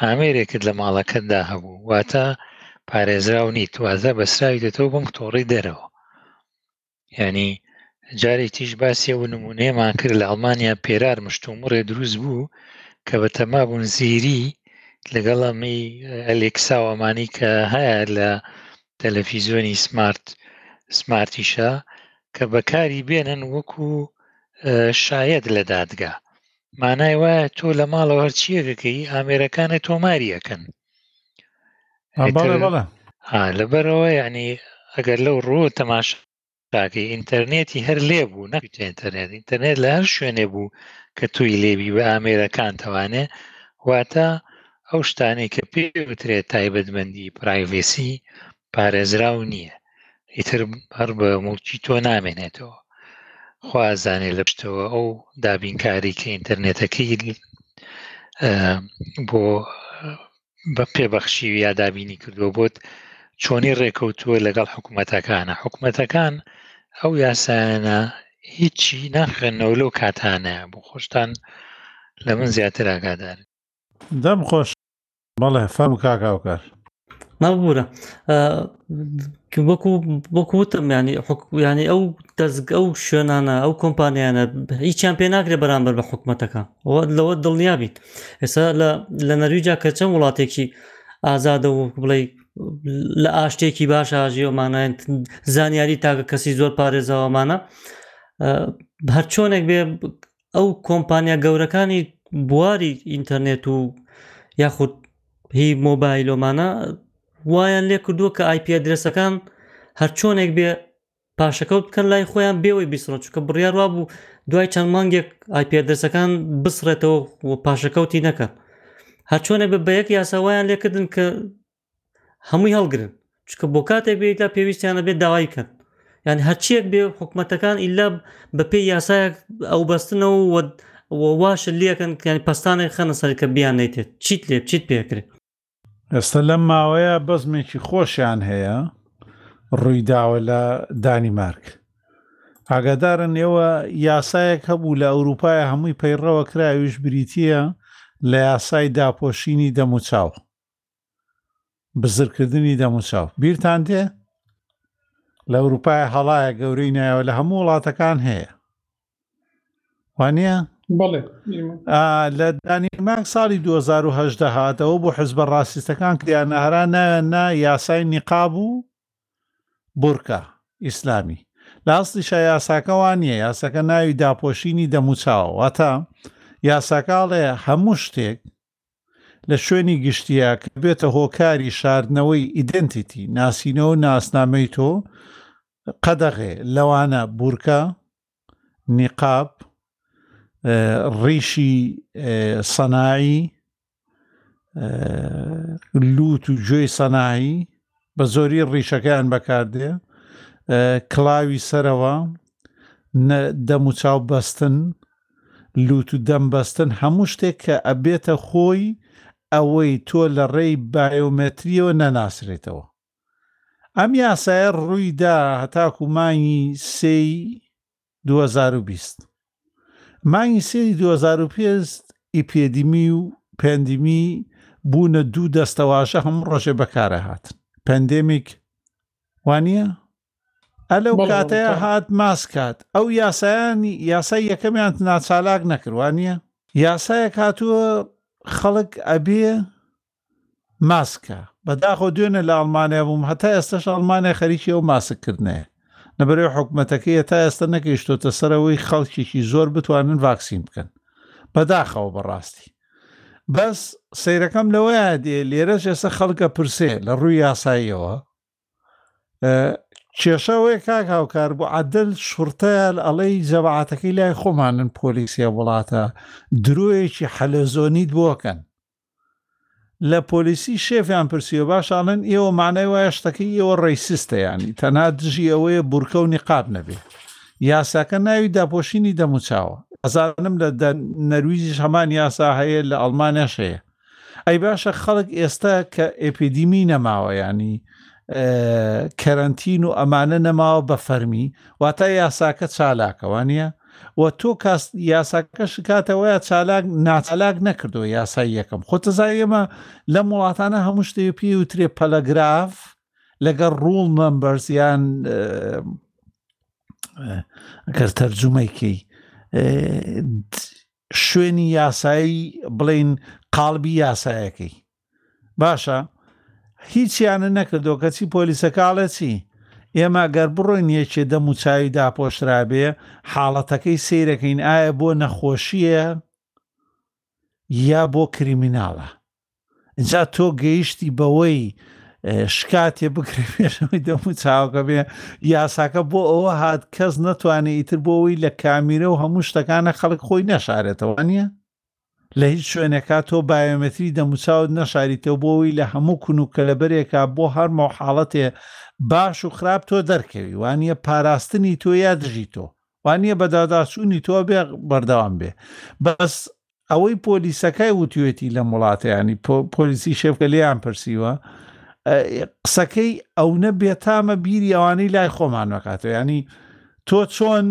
ئامێرێکت لە ماڵەکەتدا هەبوو واتە پارێزراو نیت وازە بەسراوی دێتەوە بم تۆڕی دەرەوە یعنی جارێکیش باسی و نمونەیەمان کرد لە ئەڵمانیا پێرار مشتومڕێ دروست بوو کە بە تەما بوون زیری لەگەڵ ئەمی ئەلێکساوەمانی کە هەیە لە تەلەفیزیۆنی سمارت سمارتیشە کە بەکاری بێنن وەکو شاید لە دادگا مانای وایە تۆ لە ماڵەوە هەرچیەکەکەی ئامێرەکانە تۆماریەکەن لەبەرەوە یعنی ئەگەر لەو ڕووە تەماش تاکەی ئینتەرنێتی هەر لێ بوو نەکوت ئینتەرنێت ئینتەرنێت لە هەر شوێنێ بوو کە توی لێبی بە ئامێرەکان توانێ واتە ئەو شتانی کە پێ بترێت تایبەتمەندی پرایڤسی پارێزراو نییە ئیتر هەر بە موڵکی تۆ نامێنێتەوە خوازانێ لە پشتەوە ئەو دابینکاری کە ئینتەرنێتەکەی بۆ بە پێبەخشی یا دابینی کردو بۆت چۆنی ڕێکەوتووە لەگەڵ حکوومەتەکانە حکوومەتەکان ئەو یاسایانە هیچی ناخێنەوە لەو کاتانە بۆ خۆشتان لە من زیاتر ئاگادار دەم خۆش بەڵێ فەرم کاکاوکار مەبورە وەکو وەکوتم ینی ینی ئەو دەستگە ئەو شوێنانە ئەو کۆمپانیانە هیچیان پێ ناگرێ بەرامبەر بە حکوومەتەکە لەوە دڵنیا بیت ئێستا لە نەرویجا کە چەند وڵاتێکی ئازادە و بڵێ لە ئاشتێکی باش ئاژیۆمانایەن زانیاری تاکە کەسی زۆر پارێزەوەمانە هەر چۆنێک بێ ئەو کۆمپانیا گەورەکانی بواری ئینتەرنێت و یاخود هی مۆبایلۆمانە وایان لێ کردووە کە آیپی ئەدرسەکان هەر چۆنێک بێ پاشەکەوت بکەن لای خۆیان بێەوەی بیسڕۆ چکە بڕیار وا بوو دوای چەند مانگێک آیپی ئەدرسەکان بسڕێتەوە و پاشەکەوتی نەکەن هەر چۆنێ بە بە یەک یاساوایان لێکردن کە هەمووی هەڵگرن چکە بۆ کاتێک بێت لە پێویستیانە بێت داوای کەن یعنی هەرچیەک بێ حکوومەتەکان ئللا بە پێی یاسایەک ئەو بەستنەوە واشە لەکەن کەنی پستانێک خەنە سەر کە بیان نەیتێت چیت لێ چیت پێکرێت ئێستا لەم ماوەیە بەزمێکی خۆشیان هەیە ڕوویداوە لە دانیمارک ئاگادارن ئێوە یاسایەک هەبوو لە ئەوروپای هەمووی پەیڕەوە کراویش بریتە لە یاسای داپۆشینی دەموچاو بزرکردنی دەموچاو بیرتان دێ لە ئەوروپای هەڵایە گەورەی نایەوە لە هەموو وڵاتەکان هەیە وانە لە دانیماک ساڵی 2010 هاتەوە بۆ حزبە ڕاستیستەکان کریانەهرا نایان نا یاسای نیقاب و بورکە ئیسلامی لاستیشە یاساکەوان نیە یاسەکە ناوی داپۆشینی دەموچاوە واتە یاساکاڵێ هەموو شتێک لە شوێنی گشتییە کە بێتە هۆکاری شاردنەوەی ئیدێنتیتی، ناسینەوە و ناسنامەی تۆ، قەدەغەیە، لەوانە بورکا، نیقاب، ڕیشی سەناعی، لووت و گوێی سەناعی، بە زۆری ڕیشەکەیان بەکاردێ کلاوی سەرەوە دەم و چاو بەستن لوت و دەم بەستن هەموو شتێک کە ئەبێتە خۆی ئەوەی تۆ لە ڕێی بایۆمەتریەوە نەناسرێتەوە ئەم یاسایە ڕوویدا هەتاکو مانگی سێی دوو هەزار و بیست مانگی سێی دوو هەزار و پێنج ئیپێدیمی و پەندیمی بوونە دوو دەستەواژە هەموو ڕۆژێ بەکارە هاتن پەندێمیک وانە ئەلەو بەڵێ، کاتەیە بەڵێ. هات ماسکات ئەو یاسایانی یاسای یەکەمیان ناچالاک نەکروانە یاسایەک هاتووە خەڵک ئەبێ ماسکە. بەداخەوە دوێنێ لە ئەڵمانیا بووم هەتا ئێستاش ئەڵمانیا خەریکی ئەو ماسک کردنەیە لەبەرەوەی حکومەتەکەی هەتا ئێستا نەگەیشتۆتە سەر ئەوەی خەڵکێکی زۆر بتوانن ڤاکسین بکەن بەداخەوە بەڕاستی بەس سەیرەکەم لەوەیە دێ لێرەش ئێستا خەڵکە پرسێ لە ڕووی یاساییەوە کێشەوەی کاک هاوکار بۆ عادل شورتەیە ئەڵەی جەبعاتەکەی لای خۆمانن پۆلیسیە وڵاتە درۆیەکی حەلەزۆنیت بۆکەن لە پۆلیسی شێفیان پرسیوە باشە ئەڵێن ئێوە مانای وایە شتەکەی ئێوە ڕیسیستە یانی تەنها دژی ئەوەیە بورکە و نیقاب نەبێ یاساکە ناوی داپۆشینی دەموچاوە ئەزانم لە نەرویزیش هەمان یاسا هەیە لە ئەڵمانیاش هەیە ئەی باشە خەڵک ئێستا کە ئێپیدیمی نەماوە ینی کەرەنتین و ئەمانە نەماوە بە فەرمی واتا یاساکە چالاکەوانە و تۆ کاس یاساکە شکاتەوەە چالاک ناچالاک نەکردەوە یاسای یەکەم خۆتەزای ئێمە لەم وڵاتانە هەموو شتێ پێ وترێ پەلەگراف لەگەڵ ڕوڵ مەمبەرزیان گەر تەرجومەیکەی شوێنی یاسایی بڵین قالبی یاسایەکەی باشە هیچیانە نەکردو کەچی پۆلیسەکە ئەڵێ چی ئێمە گەر بڕۆین یەکێ دەم و چاوی داپۆشرابێ حاڵەتەکەی سەیرەکەین ئایا بۆ نەخۆشیە یا بۆ کریمیناڵە جا تۆ گەیشتی بەوەی شکاتێ بکرێ پێشەوەی دەم و چاوەکە بێ یاساکە بۆ ئەوە هات کەس نەتوانێت ئیتر بۆەوەی لە کامیرە و هەموو شتەکانە خەڵک خۆی نەشارێتەوە نییە لە هیچ شوێنێکا تۆ بایۆمەتری دەموچاوت نەشاریتەوە بۆ ئەوەی لە هەموو کون و کەلەبەرێکا بۆ هەر مەوحاڵەتێ باش و خراپ تۆ دەرکەوی وانیە پاراستنی تۆ یا دژی تۆ وانیە بەداداچوونی تۆ بێ بەردەوام بێ بەس ئەوەی پۆلیسەکای وتوێتی لەم وڵاتەیانی پۆلیسی شێفکە لێیان پرسیوە قسەکەی ئەونە بێتامە بیری ئەوانەی لای خۆمان وەکاتەوە ینی تۆ چۆن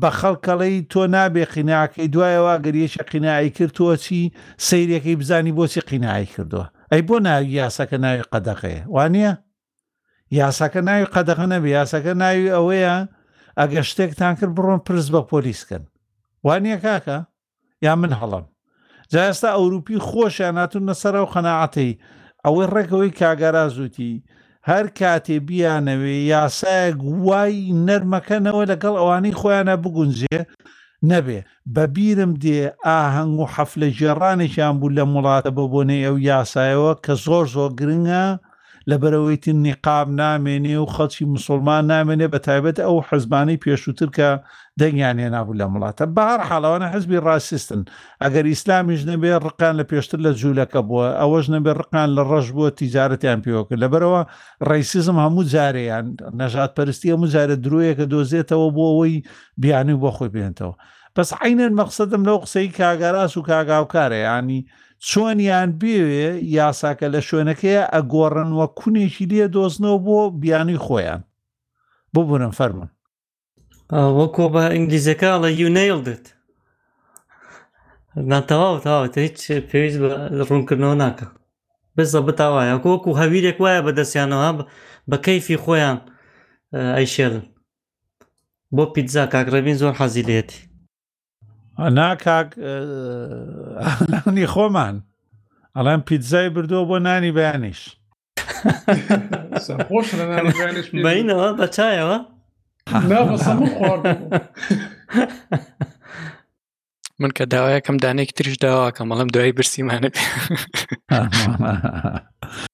بە خەڵک ئەڵێی تۆ نابێ قیناکەی دوایەوە گەر یەکێ قینایی کرد تۆ چی سەیرەکەی بزانی بۆچی قینایی کردووە ئەی بۆ ناوی یاساکە ناوی قەدەغەیە وانە یاساکە ناوی قەدەغە نەبێ یاساکە ناوی ئەوەیە ئەگە شتێکتان کرد بڕۆن پرس بە پۆلیسکەن وانە کاکە یان من هەڵەم؟ جا ئێستا ئەوروپی خۆشیان هاتونە سەر ئەو قەناعەتەی ئەوەی ڕێک ئەوەی کاگاراز وتی هەر کاتێ بیانەوێ یاسایەک وای نەرمەکەنەوە لەگەڵ ئەوانەی خۆیانە بگونجێ نەبێ بە بیرم دێ ئاهەنگ و حەفلە ژێڕانێکیان بوو لەم وڵاتە بە بۆنەی ئەو یاسایەوە کە زۆر زۆر گرنگە لەبەرئەوەیتی نیقاب نامێنێ و خەڵکی مسوڵمان نامێنێ بەتایبەت ئەو حزبانەی پێشووتر کە دەنگیان هێنابوو لەم وڵاتە بەهەر حاڵ ئەوانە حزبی ڕاسیستن ئەگەر ئیسلامیش نەبێ ڕقان لە پێشتر لە جوولەکە بووە ئەوەش نەبێ ڕقان لە ڕەش بووە تیجارەتیان پێوەکرد لەبەرەوە ڕیسیزم هەموو جارەیان نەژات پەرستی هەموو جارە درۆیەکە دۆزێتەوە بۆ ئەوەی بیانی بۆ خۆی بێنتەوە بەس عینەن مەقصدم لەو قسەی کاگاراس و کاگاوکارە ینی چۆنیان بێوێ یاساکە لە شوێنەکەیە ئەگۆڕن وە کونێکی لێ دۆزنەوە بۆ بیانوی خۆیان ببورن فەرمون وەکۆ بە ئینگلیزەکە ئەڵە یونەیل دێت ناتەواو تاوت هیچ پێویست بە ڕوونکردنەوە ناکە بزە بتاوایە کۆک و هەویرێک وایە بەدەستیانەوە بە کەیفی خۆیان ئەیشێلن بۆ پیتزا کاکڕێبین زۆر حەزی لێتی نا کاک نانی خۆمان ئەڵێن پیتزای بردووە بۆ نانی بەیانیش بینەوە بە چایەوە من کە داوایەکەم دانێکی تریش داواکەم مەڵم دوای برسیمانە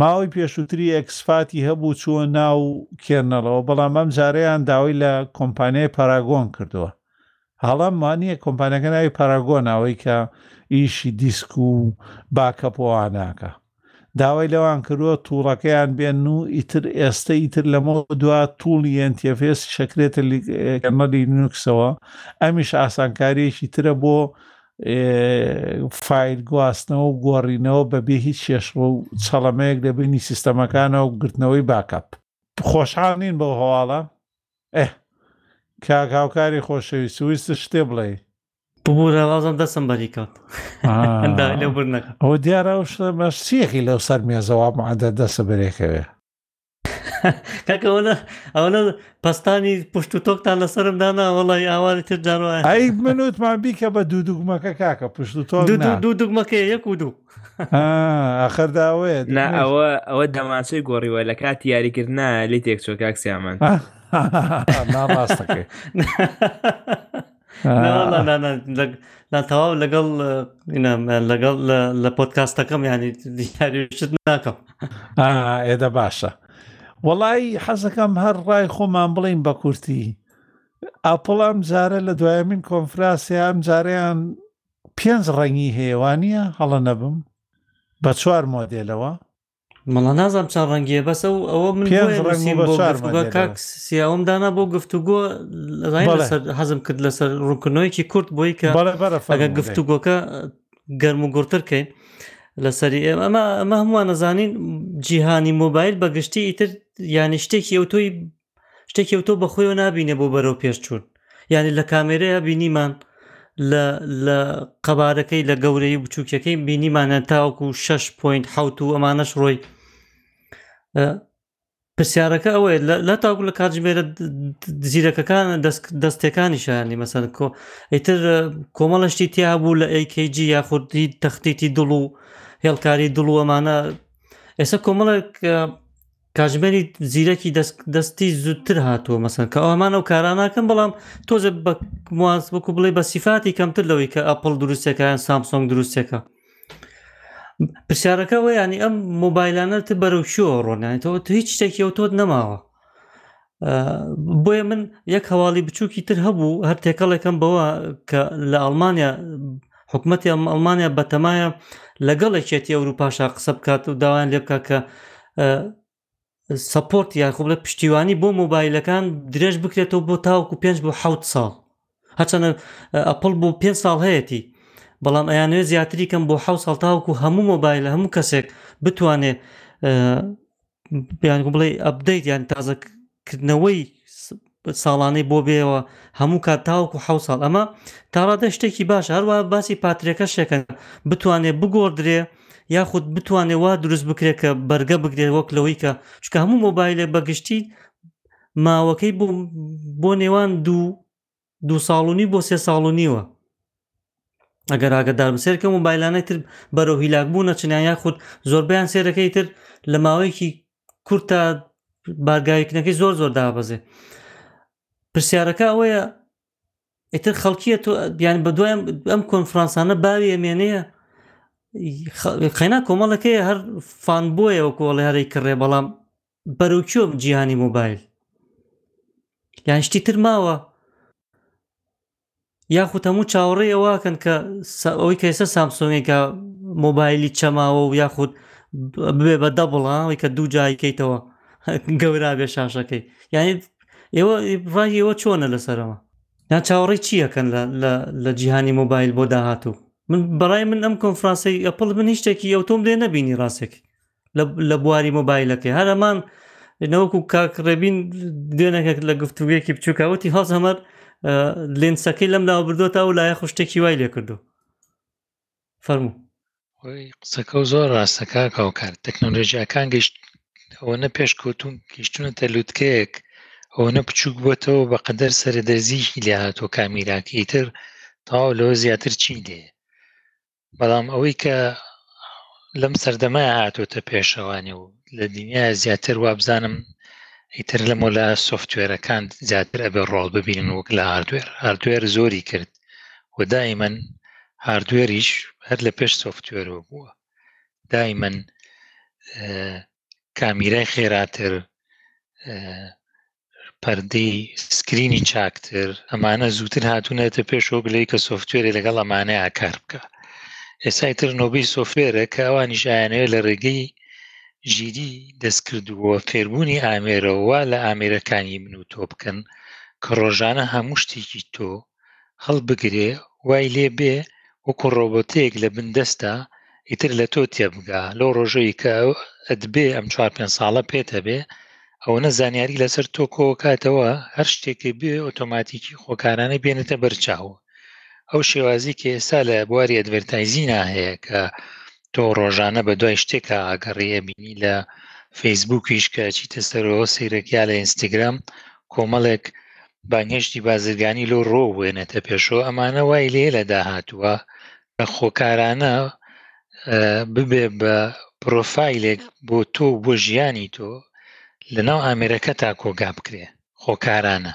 ماوەی پێشووتری ئێکسفاتی هەبوو چووە ناو کێرنەڵەوە بەڵام ئەم جارەیان داوای لە کۆمپانیای پاراگۆن کردووە هەڵام مانیە کۆمپانیەکە ناوی پاراگۆن ئەوەی کە ئیشی دیسک و باکەپۆواناکە داوای لەوان کردووە توڵەکەیان بێن و ئیتر ئێستا ئیتر لەمە دوا توڵی ئەنتەفێس شەکرێتە کەمەلی نوکسەوە ئەمیش ئاسانکاریەکی ترە بۆ فایل گواستنەوە و گۆڕینەوە بەبێ هیچ کێشڕە و چەڵەمەیەک لە بینی سیستەمەکانەوە و گرتنەوەی باکەپ خۆشحاڵ نین بەو هەواڵە ئه کاک هاوکاری خۆشەویست ویست شتێ بڵێ ببوورە لازم دەسم بەری کات ئەو دیارە شتە بەشتیەکی لەو سەر مێزەوە مادە دەسە بەرێکەوێ کاکە ئەوەنە ئەوەنە پستانی پشت و تۆکتان لەسرم دانا وڵی ئاوای تر داڕواە ئەی من وتمان بیکە بە دوو دوگمەکە کاکە پشت و تۆ دوو دوگمەکە یەک و دوو ئەخەرداوەیە نا ئەوە ئەوە دەمانچەی گۆڕیوە لە کات یاریکردنا لی تێک چۆ کاکسیامان ناڕاستەکەی تەواو لەگەڵ لەگەڵ لە پۆتکاستەکەم ینی دیاریشت ناکەم ئێدە باشە وەڵی حەزەکەم هەر ڕای خۆمان بڵین بە کورتی ئاپڵ ئەم جارە لە دوایمین کۆنفراسی ئەم جارەیان پێنج ڕەنگی هێوانە هەڵە نەبم بە چوار مۆدلەوە مەڵا نازانم چەند ڕەنگیە بەس ئەو ئەوە من پێنج بۆیە ڕەنگ نووسیم بۆ بۆ چوار گفتوگۆ مادەیە کاک لەوە. سیاوم دانا بۆ گفتوگۆ لەزانین بەڵێ. لەسەر حەزم کرد لەسەر ڕوونکردنەوەیەکی کورت بۆی کە بەڵێ بەرە ئەگە فەرموو، دەی. گفتوگۆکە گەرم و گوڕترکەین لەسەری ئێمە ئەمە ئەمە هەمووان نەزانین جیهانی مۆبایل بەگشتی ئیتر یانی شتێکی ئەو تۆی شتێکی ئەوتۆ بەخۆیەوە نابینێ بۆ بەرەو پێش چوون یعنی لە کامێرەیە بینیمان لە قەبارەکەی لە گەورەی و بچووکەکەی بینیمانە تاوەکو 6.7 و ئەمانەش ڕۆی پرسیارەکە ئەوەیە لە تاکو لە کاتژمێرە زیرەکەکان دەستەکانی شانی مەسەن کۆ ئیتر کۆمەڵەشتی تیا بوو لە ئەیکG یاخودی تەختیتی دڵ و هێڵکاری دڵ و ئەمانە ئێستا کۆمەڵێک کاتژمێری زیرەکی دەستی زووتر هاتووە مەسن کە ئەومان ئەو کاراناکەم بەڵام تۆزە بە مواز وەکو بڵێ بە سیفاتی کەمتر لەوەی کە ئەپل دروستەکەیان سامسۆنگ دروستەکە پرسیارەکە وە ینی ئەم مۆبایلانە تە بەرەو شووە ڕۆنیانەوە هیچ شتێکی ئەو تۆت نەماوە بۆیە من یەک هەواڵی بچووکی تر هەبوو هەر تێکەڵێکم بەوە کە لە ئەڵمانیا حکوومەتتی ئەڵمانیا بەتەمایە لەگەڵێکێتی ئەوروپاشا قسە بکات و داوایان لێ بکات کە سپۆرت یاخب لە پشتیوانی بۆ مۆبایلەکان درێژ بکرێتەوە بۆ تاوکو پێنج بۆ ح ساڵ هەچەنە ئەپل بۆ پێ ساڵ هەیەی بەڵام ئەیانێ زیاتری کەم بۆ ح ساڵ تاوکو هەموو مۆبایل هەموو کەسێک بتوانێ بیان بڵێ ئەبدەیت یان تازە کردنەوەی ساڵانەی بۆ بێەوە هەموو کات تاوکو حە ساڵ ئەمە تاڕادە شتێکی باش هەروە باسی پاترێکە شێکەن بتوانێ بگۆدرێ یاخود بتوانێ وا دروست بکرێت کە بەرگە بگرێت وەک لەوەی کە چکە هەموو مۆبایلێک بەگشتی ماوەکەی بۆ نێوان دوو دوو ساڵ و نی بۆ سێ ساڵ و نیوە ئەگەر ئاگدار بسێرکە مۆبایلانەی تر بەرەو هیلاک بوو نەچنیان یاخود زۆربیان سێرەکەی تر لە ماوەیەکی کورتە بارگاویکنەکەی زۆر زۆر دابەزێ پرسیارەکە ئەوەیە ئیتر خەڵکیە تۆ بیان بەدوایم ئەم کۆنفرانسانە باوی ئەمێنەیە قەینا کۆمەڵەکەی هەر فان بۆیەوە کۆڵێ هەرەی کڕێ بەڵام بەرەو کوێ جیهانی مۆبایل یان شتی تر ماوە یاخود هەموو چاوەڕێ ئەوواکەن کە ئەوەی کە ئێستا سامسۆنگێکە مۆبایلی چەماوە و یاخود بێ بە دەبڵە ئەوی کە دوو جایکەیتەوە گەورا بێ شاشەکەی یعنی ئێوە ڕای ئێوە چۆنە لەسەرەوە یان چاوەڕێ چیەکەن لە جیهانی مۆبایل بۆ داهاتوو من بەڕای من ئەم کۆنفرانسی ئەپل من هیچ شتێکی ئەو تۆم لێ نبینی ڕاستێک لە بواری مۆبایلەکەی هەر ئەمان نەوەکو کاک ڕێبین دوێنەکەک لە گفتوگوێکی بچووکەوتی هەڵ هەمەر لێنسەکەی لەم لاوە بردوێتە و لایە خوشتێکی وای لێ کردو فەرموو قسەکە و زۆر ڕاستە کاکە و کار تەکنۆلۆژیاکان گەشت ئەوەنە پێشکەوتون گەشتونە تەلوتکەیەک ئەوەنە بچووک بۆتەوە بە قەدەر سەرە دەرزیشی لێهاتوە کامیراکەی تر تاو لەوە زیاتر چی دێ بەڵام ئەوەی کە لەم سەردەمە هاتۆتە پێشەوانی و لە دنیا زیاتر وابزانم ئیتر لە مۆلا سوفتوێرەکان زیاتر ئەبێ ڕۆڵ ببینن وەک لە هاردوێر هاردوێر زۆری کرد و دایمەن هاردوێریش هەر لە پێش سوفتوێرەوە بووە دایمەن کامیرای خێراتر پەردەی سکرینی چاکتر ئەمانە زووتر هاتوونەتە پێشەوە گلەی کە سوفتێری لەگەڵ ئەمانەیە کار بکە ئێسای تر نۆبی سوفێرە کە ئەوانی شایانەیە لە ڕێگەی ژیری دەستکردووە فێربوونی ئامێرەوە لە ئامێرەکانی من و تۆ بکەن کە ڕۆژانە هەموو شتێکی تۆ هەڵبگرێ وای لێ بێ وەکو ڕۆبۆتێک لە بن دەستا ئیتر لە تۆ تێبگا لەو ڕۆژەی کە ئەدبێ ئەم چوار پێ ساڵە پێتەبێ ئەوەنە زانیاری لەسەر تۆ کۆکاتەوە هەر شتێکی بێ ئۆتۆماتیکی خۆکارانە بێنێتە بەرچاو ئەو شێوازی کە ئێستا لە بواری ئەدڤرتایزینا هەیە کە تۆ ڕۆژانە بە دوای شتێکا ئاگەڕی ئەبینی لە فەیسبووکیش کە چیتە سەرەوە سیرەک یا لە ئینستاگرام کۆمەڵێک بانگهێشتی بازرگانی لۆ ڕۆ وێنێتە پێشەوە ئەمانە وای لێ لە داهاتووە کە خۆکارانە ببێ بە پرۆفایلێک بۆ تۆ بۆ ژیانی تۆ لە ناو ئامێرەکە تا کۆگا بکرێ خۆکارانە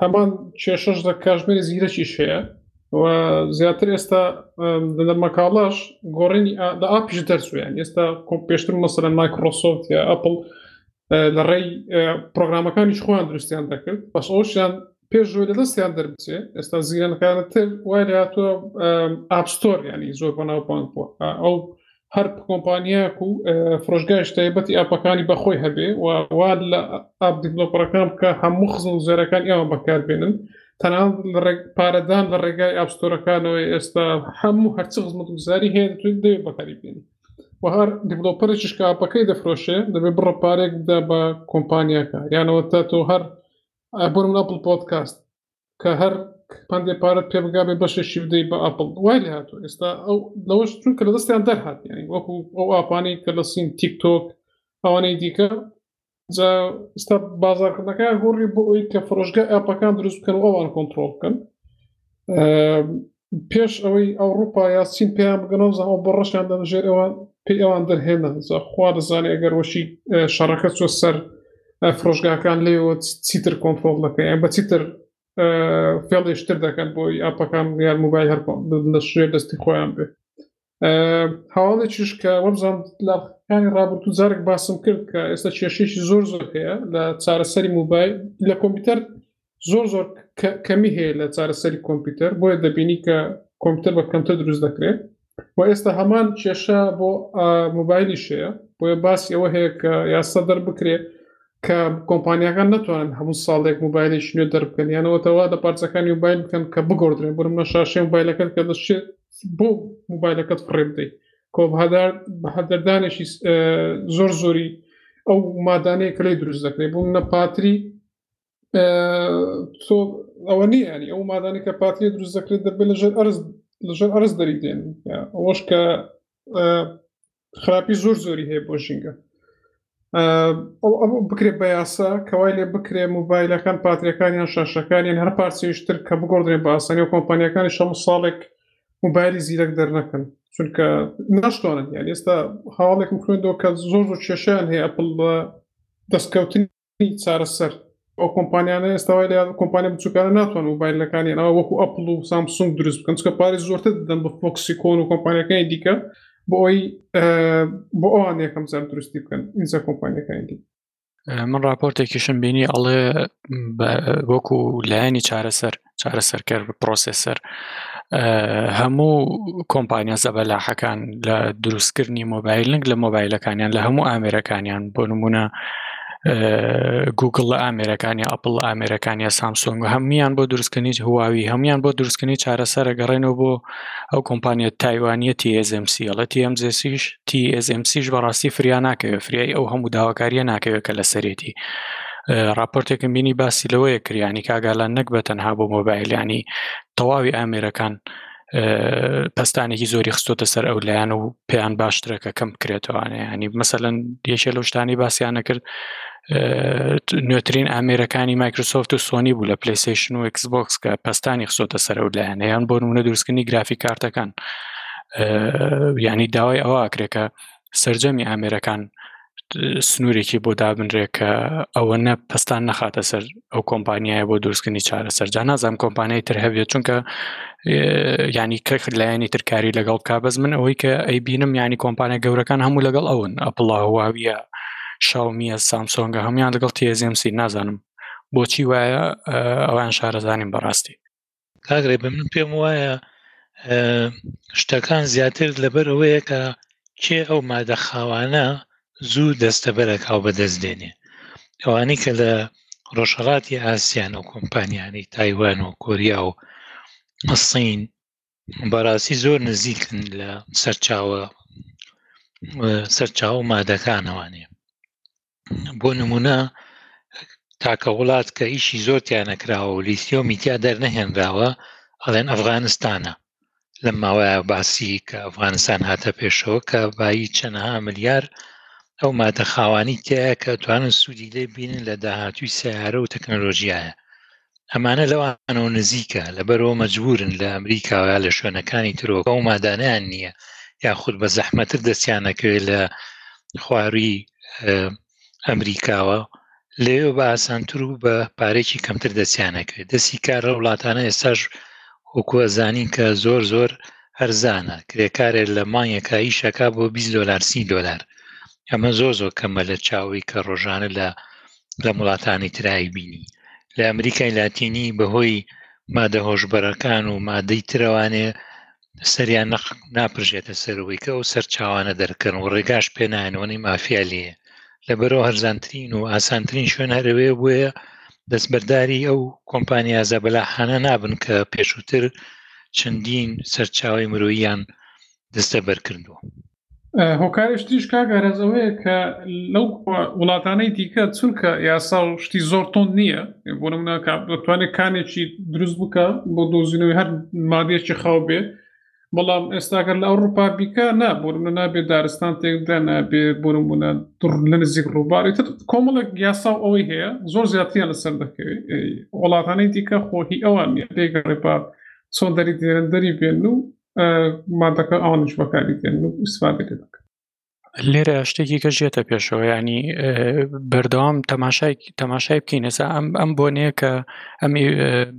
هەمان کێشەش لە کاژمێری زیرەکیش هەیە و زیاتر ئێستا لە مەکاڵاش گۆڕینی لە ئاپیش دەرچویان ئێستا کۆم پێشتر مەسەرەن مایکرۆسۆفت یا ئەپل لە ڕێی پرۆگرامەکانیش خۆیان دروستیان دەکرد بەس ئەوشیان پێشوەی لە دەستیان دەربچێ ئێستا زیرەنەکانتر وای لاتوە ئاپستۆر ینی زۆر بەناو بانک بووە ئەو هەر کۆمپانیاک و فرۆشگایش تایبەتی ئاپەکانی بەخۆی هەبێ و وا لە ئاپ دیڤلۆپەرەکان بکە هەموو خزم و زێرەکان ئێوە بەکاربێنن تەنان ڕێک پارەدان لە ڕێگای ئاپستۆرەکانەوەی ئێستا هەموو هەرچ خزمەت گوزاری هەیە دەتوێت دەوێت بەکاری بێن و هەر دیڤلۆپەرێکیش کە ئاپەکەی دەفرۆشێ دەبێت بڕە پارێک بدە بە کۆمپانیاکە یانەوە تا تۆ هەر بۆ من ئەپڵ پۆدکاست کە هەر پندێ پارەت پێ بگابێ بەشێکی بدەی بە ئاپل وای لێ هاتوو ئێستا ئەو لەوەش چونکە لە دەستیان دەرهات یعنی وەکو ئەو ئاپانەی کە لە سین تیکتۆک ئەوانەی دیکە جا ئستا بازارکردنەکە گۆڕی بۆ ئەوی کە فرۆشگە ئەپەکان دروست بکەن و ئەوان کۆنتترۆل بکەن پێش ئەوەی ئەوڕوپا یا چین پێیان بگەنەوە بزان ئەو بەڕەشیان دەنە ژێر ئەوان پێی ئەوان دەرهێنە جا خوا دەزانێ ئەگەر وەشی شەڕەکە چۆ سەر فرۆشگاکان لێوە چیتر کۆنترۆل دەکەن یان بە چیتر فێڵێشتر دەکەن بۆی ئاپەکان یان موبایل هەر دەشێ دەستی خۆیان بێ هاوڵێکیش کە وەبزان لاقەکانی ڕابرتو جارێک باسم کرد کە ئێستا کێشێکی زۆر زۆر هەیە لە چارەسەری موبایل لە کۆمپیوتەر زۆر زۆر کەمی هەیە لە چارەسەری کۆمپیوتەر بۆیە دەبینی کە کۆمپیوتەر بە کەمتە دروست دەکرێت و ئێستا هەمان کێشە بۆ موبایلی شەیە بۆیە باسی ئەوە هەیە کە یاسا دەربکرێت کە کۆمپانیاکان نەتوانن هەموو ساڵێک موبایلێکی نوێ دەربکەن یانەوەتەوە لە پارچەکانی موبایل بکەن کە بگۆدرێن بۆ منە شاشێ موبایلەکەت کە دەشێت بۆ موبایلەکەت فڕێ بدەیت کۆبهدار بە هەدەردانێکی زۆر زۆری ئەو مادانەیە کە لی دروست دەکرێت بۆ منە پاتری تۆ ئەوە نیە ینی ئەو مادانی کە پاتری دروست دەکرێت دەبێت لەژێر ئەرز لەژێر ئەرز دەری دێن ئەوەش کە خراپی زۆر زۆری هەیە بۆ ژینگە ئەو ئەو بکرێت بە یاسا کەوای لێ بکرێ موبایلەکان پاتریەکانیان شاشەکانیان هەر پارچەیشتر کە بگۆڕدرێن بە ئاسانی و کۆمپانیەکانی شەم ساڵێک موبایلی زیرەک دەرنەکەن چونکە ناشتوانن یان ئێستا هاواڵێکم خوێندەوە کە زۆر زۆر کێشیان هەیە ئەپل دەستکەوتنی هیچ چارەسەر ئەو کۆمپانیانە ئێستا وای لە کۆمپانیا بچووکانە ناتوان و بایلەکانی ئەوە وەکو ئەپل و سامسونگ دروست بکەن چکە پارێز زۆرتر دەدەن بە فۆکسی کۆن و کۆمپانیەکانی دیکە بۆ ئەوی بۆ ئەوان یەکەم زار دروستی بکەن ئینجا کۆمپانیەکانی دی من راپۆرتێکیشم بینی ئەڵێ وەکو لایەنی چارەسەر چارەسەرکەر پرۆسسەر هەموو کۆمپانیا زەبەلاحەکان لە دروستکردنی مۆبایل نەک لە مۆبایلەکانیان لە هەموو ئامرەکانیان بۆ نمونە گوگل لە ئامرەکانی ئەپل ئامرەکانی سامسۆنگ هەمویان بۆ دروستکردنی هواوی هەمویان بۆ دروستکردنی چارەسەرە گەڕێنەوە بۆ ئەو کۆمپانیا تایوانە TSMCڵە TMZش TSMCش بەڕاستی فریا ناکەوێت فریای ئەو هەموو داواکاریە ناکەوێت کە لەسەرێتی ڕاپۆرتێکم بینی باسی لەوەیە کریانی کاگالان نەک بە تەنها بۆ مۆبایلانی تەواوی ئامێرەکان پستانێکی زۆری خستۆتە سەر ئەو لایەن و پێیان باشترە کە کەم بکرێتەوەانێ ینی مەسەەن یەکێ لە شتانی باسییانە کرد نوێترین ئامێرەکانی مایکرۆسۆفت و سۆنی بوو لە پلیسیشن و ئەکسبکس کە پستانی خسۆتە سەر ئەو لایەنە یان بۆ نمونە دروستکردنی گرافی کارتەکان ینی داوای ئەوە کرێکە سەرجەمی ئامێرەکان سنوورێکی بۆ دابنرێ کە ئەوە نە پستان نەخاتە سەر ئەو کۆمپانیایە بۆ دروستکردنی چارەسەر جا نازانام کۆمپانیای تر هەبێت چونکە ینی کەخ لایەنی ترکاری لەگەڵ کا بەس من ئەوەی کە ئەی بینم ینی کۆمپانیا گەورەکان هەموو لەگەڵ ئەون ئەپڵاهواویە شاومیە سامسۆنگە هەمویان لەگەڵ تێزیمسی نازانم بۆچی وایە ئەوان شارەزانین بەڕاستی کاک ڕێبە من پێم وایە شتەکان زیاتر لەبەر ئەوەیە کە کێ ئەو مادە خاوانە زوو دەستەبەرەکاو بەدەست دێنێ ئەوانی کە لە ڕۆژهڵاتی ئاسیان و کۆمپانیانی تایوان و کۆریا و مەسین بەڕاستی زۆر نزیکن لە سەرچاوە سەرچاو مادەکانەوانێ بۆ نمونە تاکە وڵات کە ئیشی زۆر تیانەکراوە و لیسیۆمی تیا دەرنەهێنراوە ئەڵێن ئەفغانستانە لەم ماوەیە باسی کە ئەفغانستان هاتە پێشەوە کە بایی چەنەها ملیار ئەو مادە خاوانی تایە کە توانن سوودی لێ بینن لە داهاتوی سیارە و تەکنەلۆژیایە ئەمانە لەوانەوە نزیکە لەبەرەوە مەجبورن لە ئەمریکاوە لە شوێنەکانی ترۆکە و مادانیان نییە یاخود بە زەحمەتر دەستیانەکەوێت لە خواروی ئەمریکاوە لەوێ بە ئاسانتر و بە پارێکی کەمتر دەستیانەکرێت دەستی کارە وڵاتانە ئێستاش وەکوە زانین کە زۆر زۆر هەرزانە کرێکارێ لە مانگەکایی شەکە بۆ 20 دلار سی دلار ئەمە زۆر زۆر کەمە لە چاوی کە ڕۆژانە لە لە وڵاتانی ترای بینی لە ئەمریکای لاتینی بەهۆی مادە هۆشببەرەکان و مادەی ترەوانێ سەریان نەق ناپرژێتە سەرەوەی کە ئەو سەرچاوانە دەرکەن و ڕێگاش پێ نایەنەوەی مافیا لێ لە بەرەوە هەرزانترین و ئاسانترین شوێن هەرەوێ بۆیە دەستبەرداری ئەو کۆمپانیازە بەلاحانە نابن کە پێشووتر چەندین سەرچاوی مرۆییان دەستە بەرکردووە هۆکارش تریش کاک ئەرەز ئەوەیە کە لەو وڵاتانەی دیکە چونکە یاسا و شتی زۆر تۆن نییە بۆ نمونە دەتوانێت کانێکی دروست بکە بۆ دۆزینەوەی هەر مادێکی خاو بێ بەڵام ئێستاگەر لە ئەوروپا بیکە نا بۆ نمونە نابێت دارستان تێکدا نابێ بۆ نمونە دڕ لە نزیک ڕووباری تر کۆمەڵێک یاسا و ئەوەی هەیە زۆر زیاتیان لەسەر دەکەوێت وڵاتانەی دیکە خۆهی ئەوان پێگەڕێ بە چۆن دەری دێرن دەری بێن و مادەکە ئەوانش بەکاری دێن و ئیسفادە لێ دەکەن لێرە شتێکی کە ژێتە پێشەوە ینی بەردەوام تەماشای تەماشای بکەینەسا ئەم ئەم بۆنەیە کە ئەمی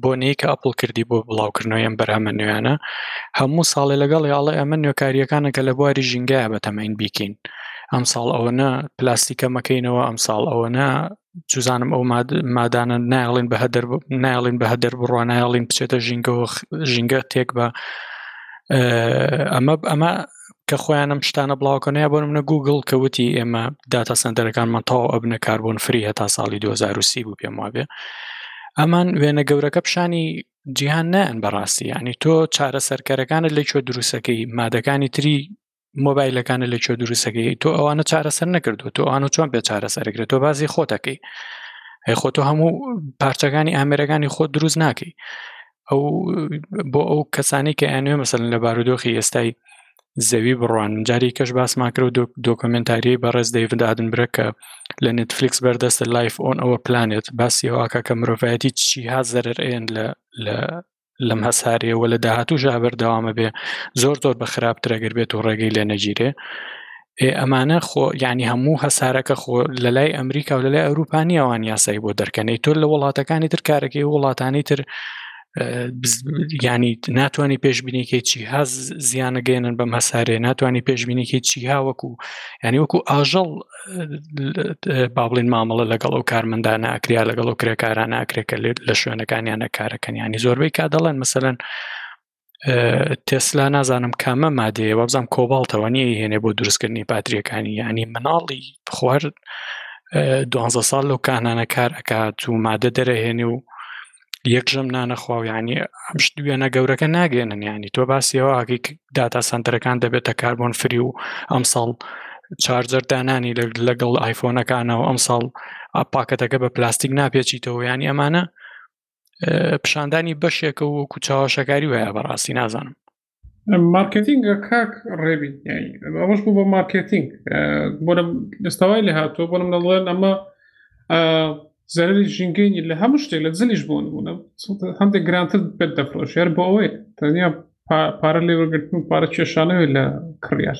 بۆنەی کە ئەپل کردی بۆ بڵاوکردنەوە ئەم بەرهەمە نوێیانە هەموو ساڵێ لەگەڵ یاڵە ئەمە نوێکاریەکانە کە لە بواری ژینگایە بەتەمەین بیکەین ئەم ساڵ ئەوەنە پلاستیکەمەکەینەوە ئەم ساڵ ئەوەنە چزانم ئەو مادانە نایڵێن بە هەدەر نایڵین بە هەدەر بڕوە نایڵین بچێتە ژینگەەوە ژینگە تێک بە ئەمە ئەمە کە خۆیانم شتانە بڵاوکەنەیە بۆ منە گوگل کە وتی ئێمە داتا سندەرەکانمان تاو ئەبنە کاربوون فری هەتا ساڵی 2030 بوو پێم وابێ ئەمان وێنە گەورەکە پیشانی جیهان نیان بەڕاستی ینی تۆ چارە سەرکەرەکانت لە کوێ دروستەکەی مادەکانی تری مۆبایلەکانە لە کوێ دروستەکەی تۆ ئەوانە چارەسەر نەکردو تۆ ئەوانە چۆن پێ چارەسەرەکرێت تۆ بازی خۆتەکەی خۆ تۆ هەموو پارچەکانی ئامێرەکانی خۆ دروست ناکەی ئەو بۆ ئەو کەسانی کە ئەنوێ مەسەن لە بارودۆخی ئێستای زەوی بڕوان جاری کەش باسماکرە و دۆکمنتاریی بەڕێز دەیفدادن برە کە لە نتفلیکس بەردەستە لایف ئۆن ئەوە پلانێت باسی ئەوواکە کە مرۆڤایەتی چی ها زەرەر ئەێن لە لەم هەسارەیە وە لە داهاتوش بەردەوامە بێ زۆر زۆر بە خراپترەگەر بێت و ڕێگەی لێ نەگیرێ ئێ ئەمانە خۆ ینی هەموو هەسارەکە خۆ لە لای ئەمریکا و لە لای ئەوروپانی ئەوان یاسایی بۆ دەرکەنەی تۆ لە وڵاتەکانی تر کارەکەی وڵاتانی تر ینی ناتوانانی پێشببینیکەی چی ها زیانەگەێنن بەم هەسارێ ناتوانانی پێشببینیکەی چی هاوەکو ینی وەکو ئاژەڵ با بڵێن مامەڵە لەگەڵ ئەو کارمەندا ناکرێ لەگەڵ ئەو کرێکارا ناکرێت کە لێت لە شوێنەکانیان نەکارەکەنیانی زۆربەی کا دەڵێن مەسەەن تێسلا نازانم کامە مادەیە وابزانام کۆباڵتەوە نیە هێنێ بۆ دروستکردنی پاتریەکانی ینی مناڵی خوارد دوانزە ساڵ لەو کانانە کار ئەکات و مادە دەرەهێنێ و یەک ژەم نانەخوا و یعنی ئەم شت وێنە گەورەکە ناگەێنن ینی تۆ باسی ئەوواقعی داتا سنتەرەکان دەبێتە کاربۆن فری و ئەم ساڵ چارجەر دانانی لەگەڵ ئایفۆنەکانەوە ئەم ساڵ پاکەتەکە بە پلاستیک ناپێچیتەوە ینی ئەمانە پیشاندانی بەشێکە وەکو چاوەشەکاری وایە بەڕاستی نازانم مارکێتینگە کاک ڕێبی ئەوەش بوو بە مارکێتینگ بۆرە ئێستاوای لە هاتووە بۆ منە بڵێن ئەمە زەرری ژینگەینی لە هەموو شتێک لە زلیش بۆن بوونە هەندێک گرانتر پێت دەفرۆشێر بۆ ئەوەیە تەنیا پارە لێوەگرتن و پارە کێشانەوێت لە کڕیار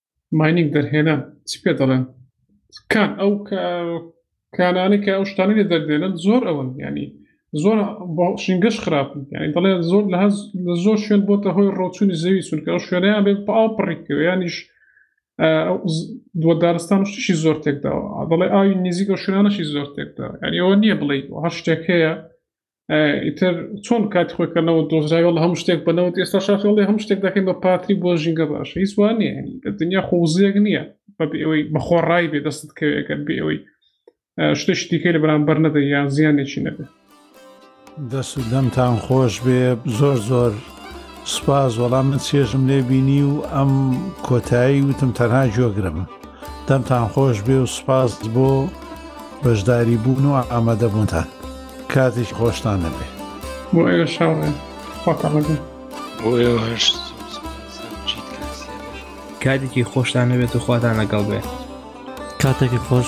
ماینینگ دەرهێنان چی پێ دەڵێن کان ئەو کانانە کە ئەو شتانی لە دەردێنن زۆر ئەوەن ینی زۆر شنگەش خراپن ینی دەڵێن زۆر لە لە زۆر شوێن بۆتە هۆی ڕۆچوونی زەوی چونکە ئەو شوێنیان بێ پاو پڕیکەوە یانیش دووە دارستان شتیشی زۆر تێکداوە دەڵێ ئاوی نزیکە شوێنانەشی زۆر تێکدا ینی ئەوە نییە بڵێ هەر شتێک هەیە ئیتر چۆن کاتی خۆی کەنەوە دۆزراوی لە هەموو شتێک بنەوە ئێستا شاشڵێ هەموو شتێک دەکەین بە پارتی بۆ ژینگە باش هیچ وانە لە دنیا خۆزیەک نییە بە ئەوەی بەخۆڕایی بێ دەستت کەوێگەر بێ ئەوەی شتێک شتیکەی لە بەرامبەر نەدە یان زیانێکی نەبێت دەست و دەمتان خۆش بێ زۆر زۆر سپاس وەڵام من چێژم لێ بینی و ئەم کۆتایی وتم تەنها گوێگرم دەمتان خۆش بێ و سپاس بۆ بەشداری بوون و ئامادەبوونتان کاتێک خۆشتان نەبێ بۆ ئێوە شاڕێ خۆتەڵەبێ بۆ ئێوە هەشت کاتێکی خۆشتان نەبێت و خواتان لەگەڵ بێ کاتێکی خۆش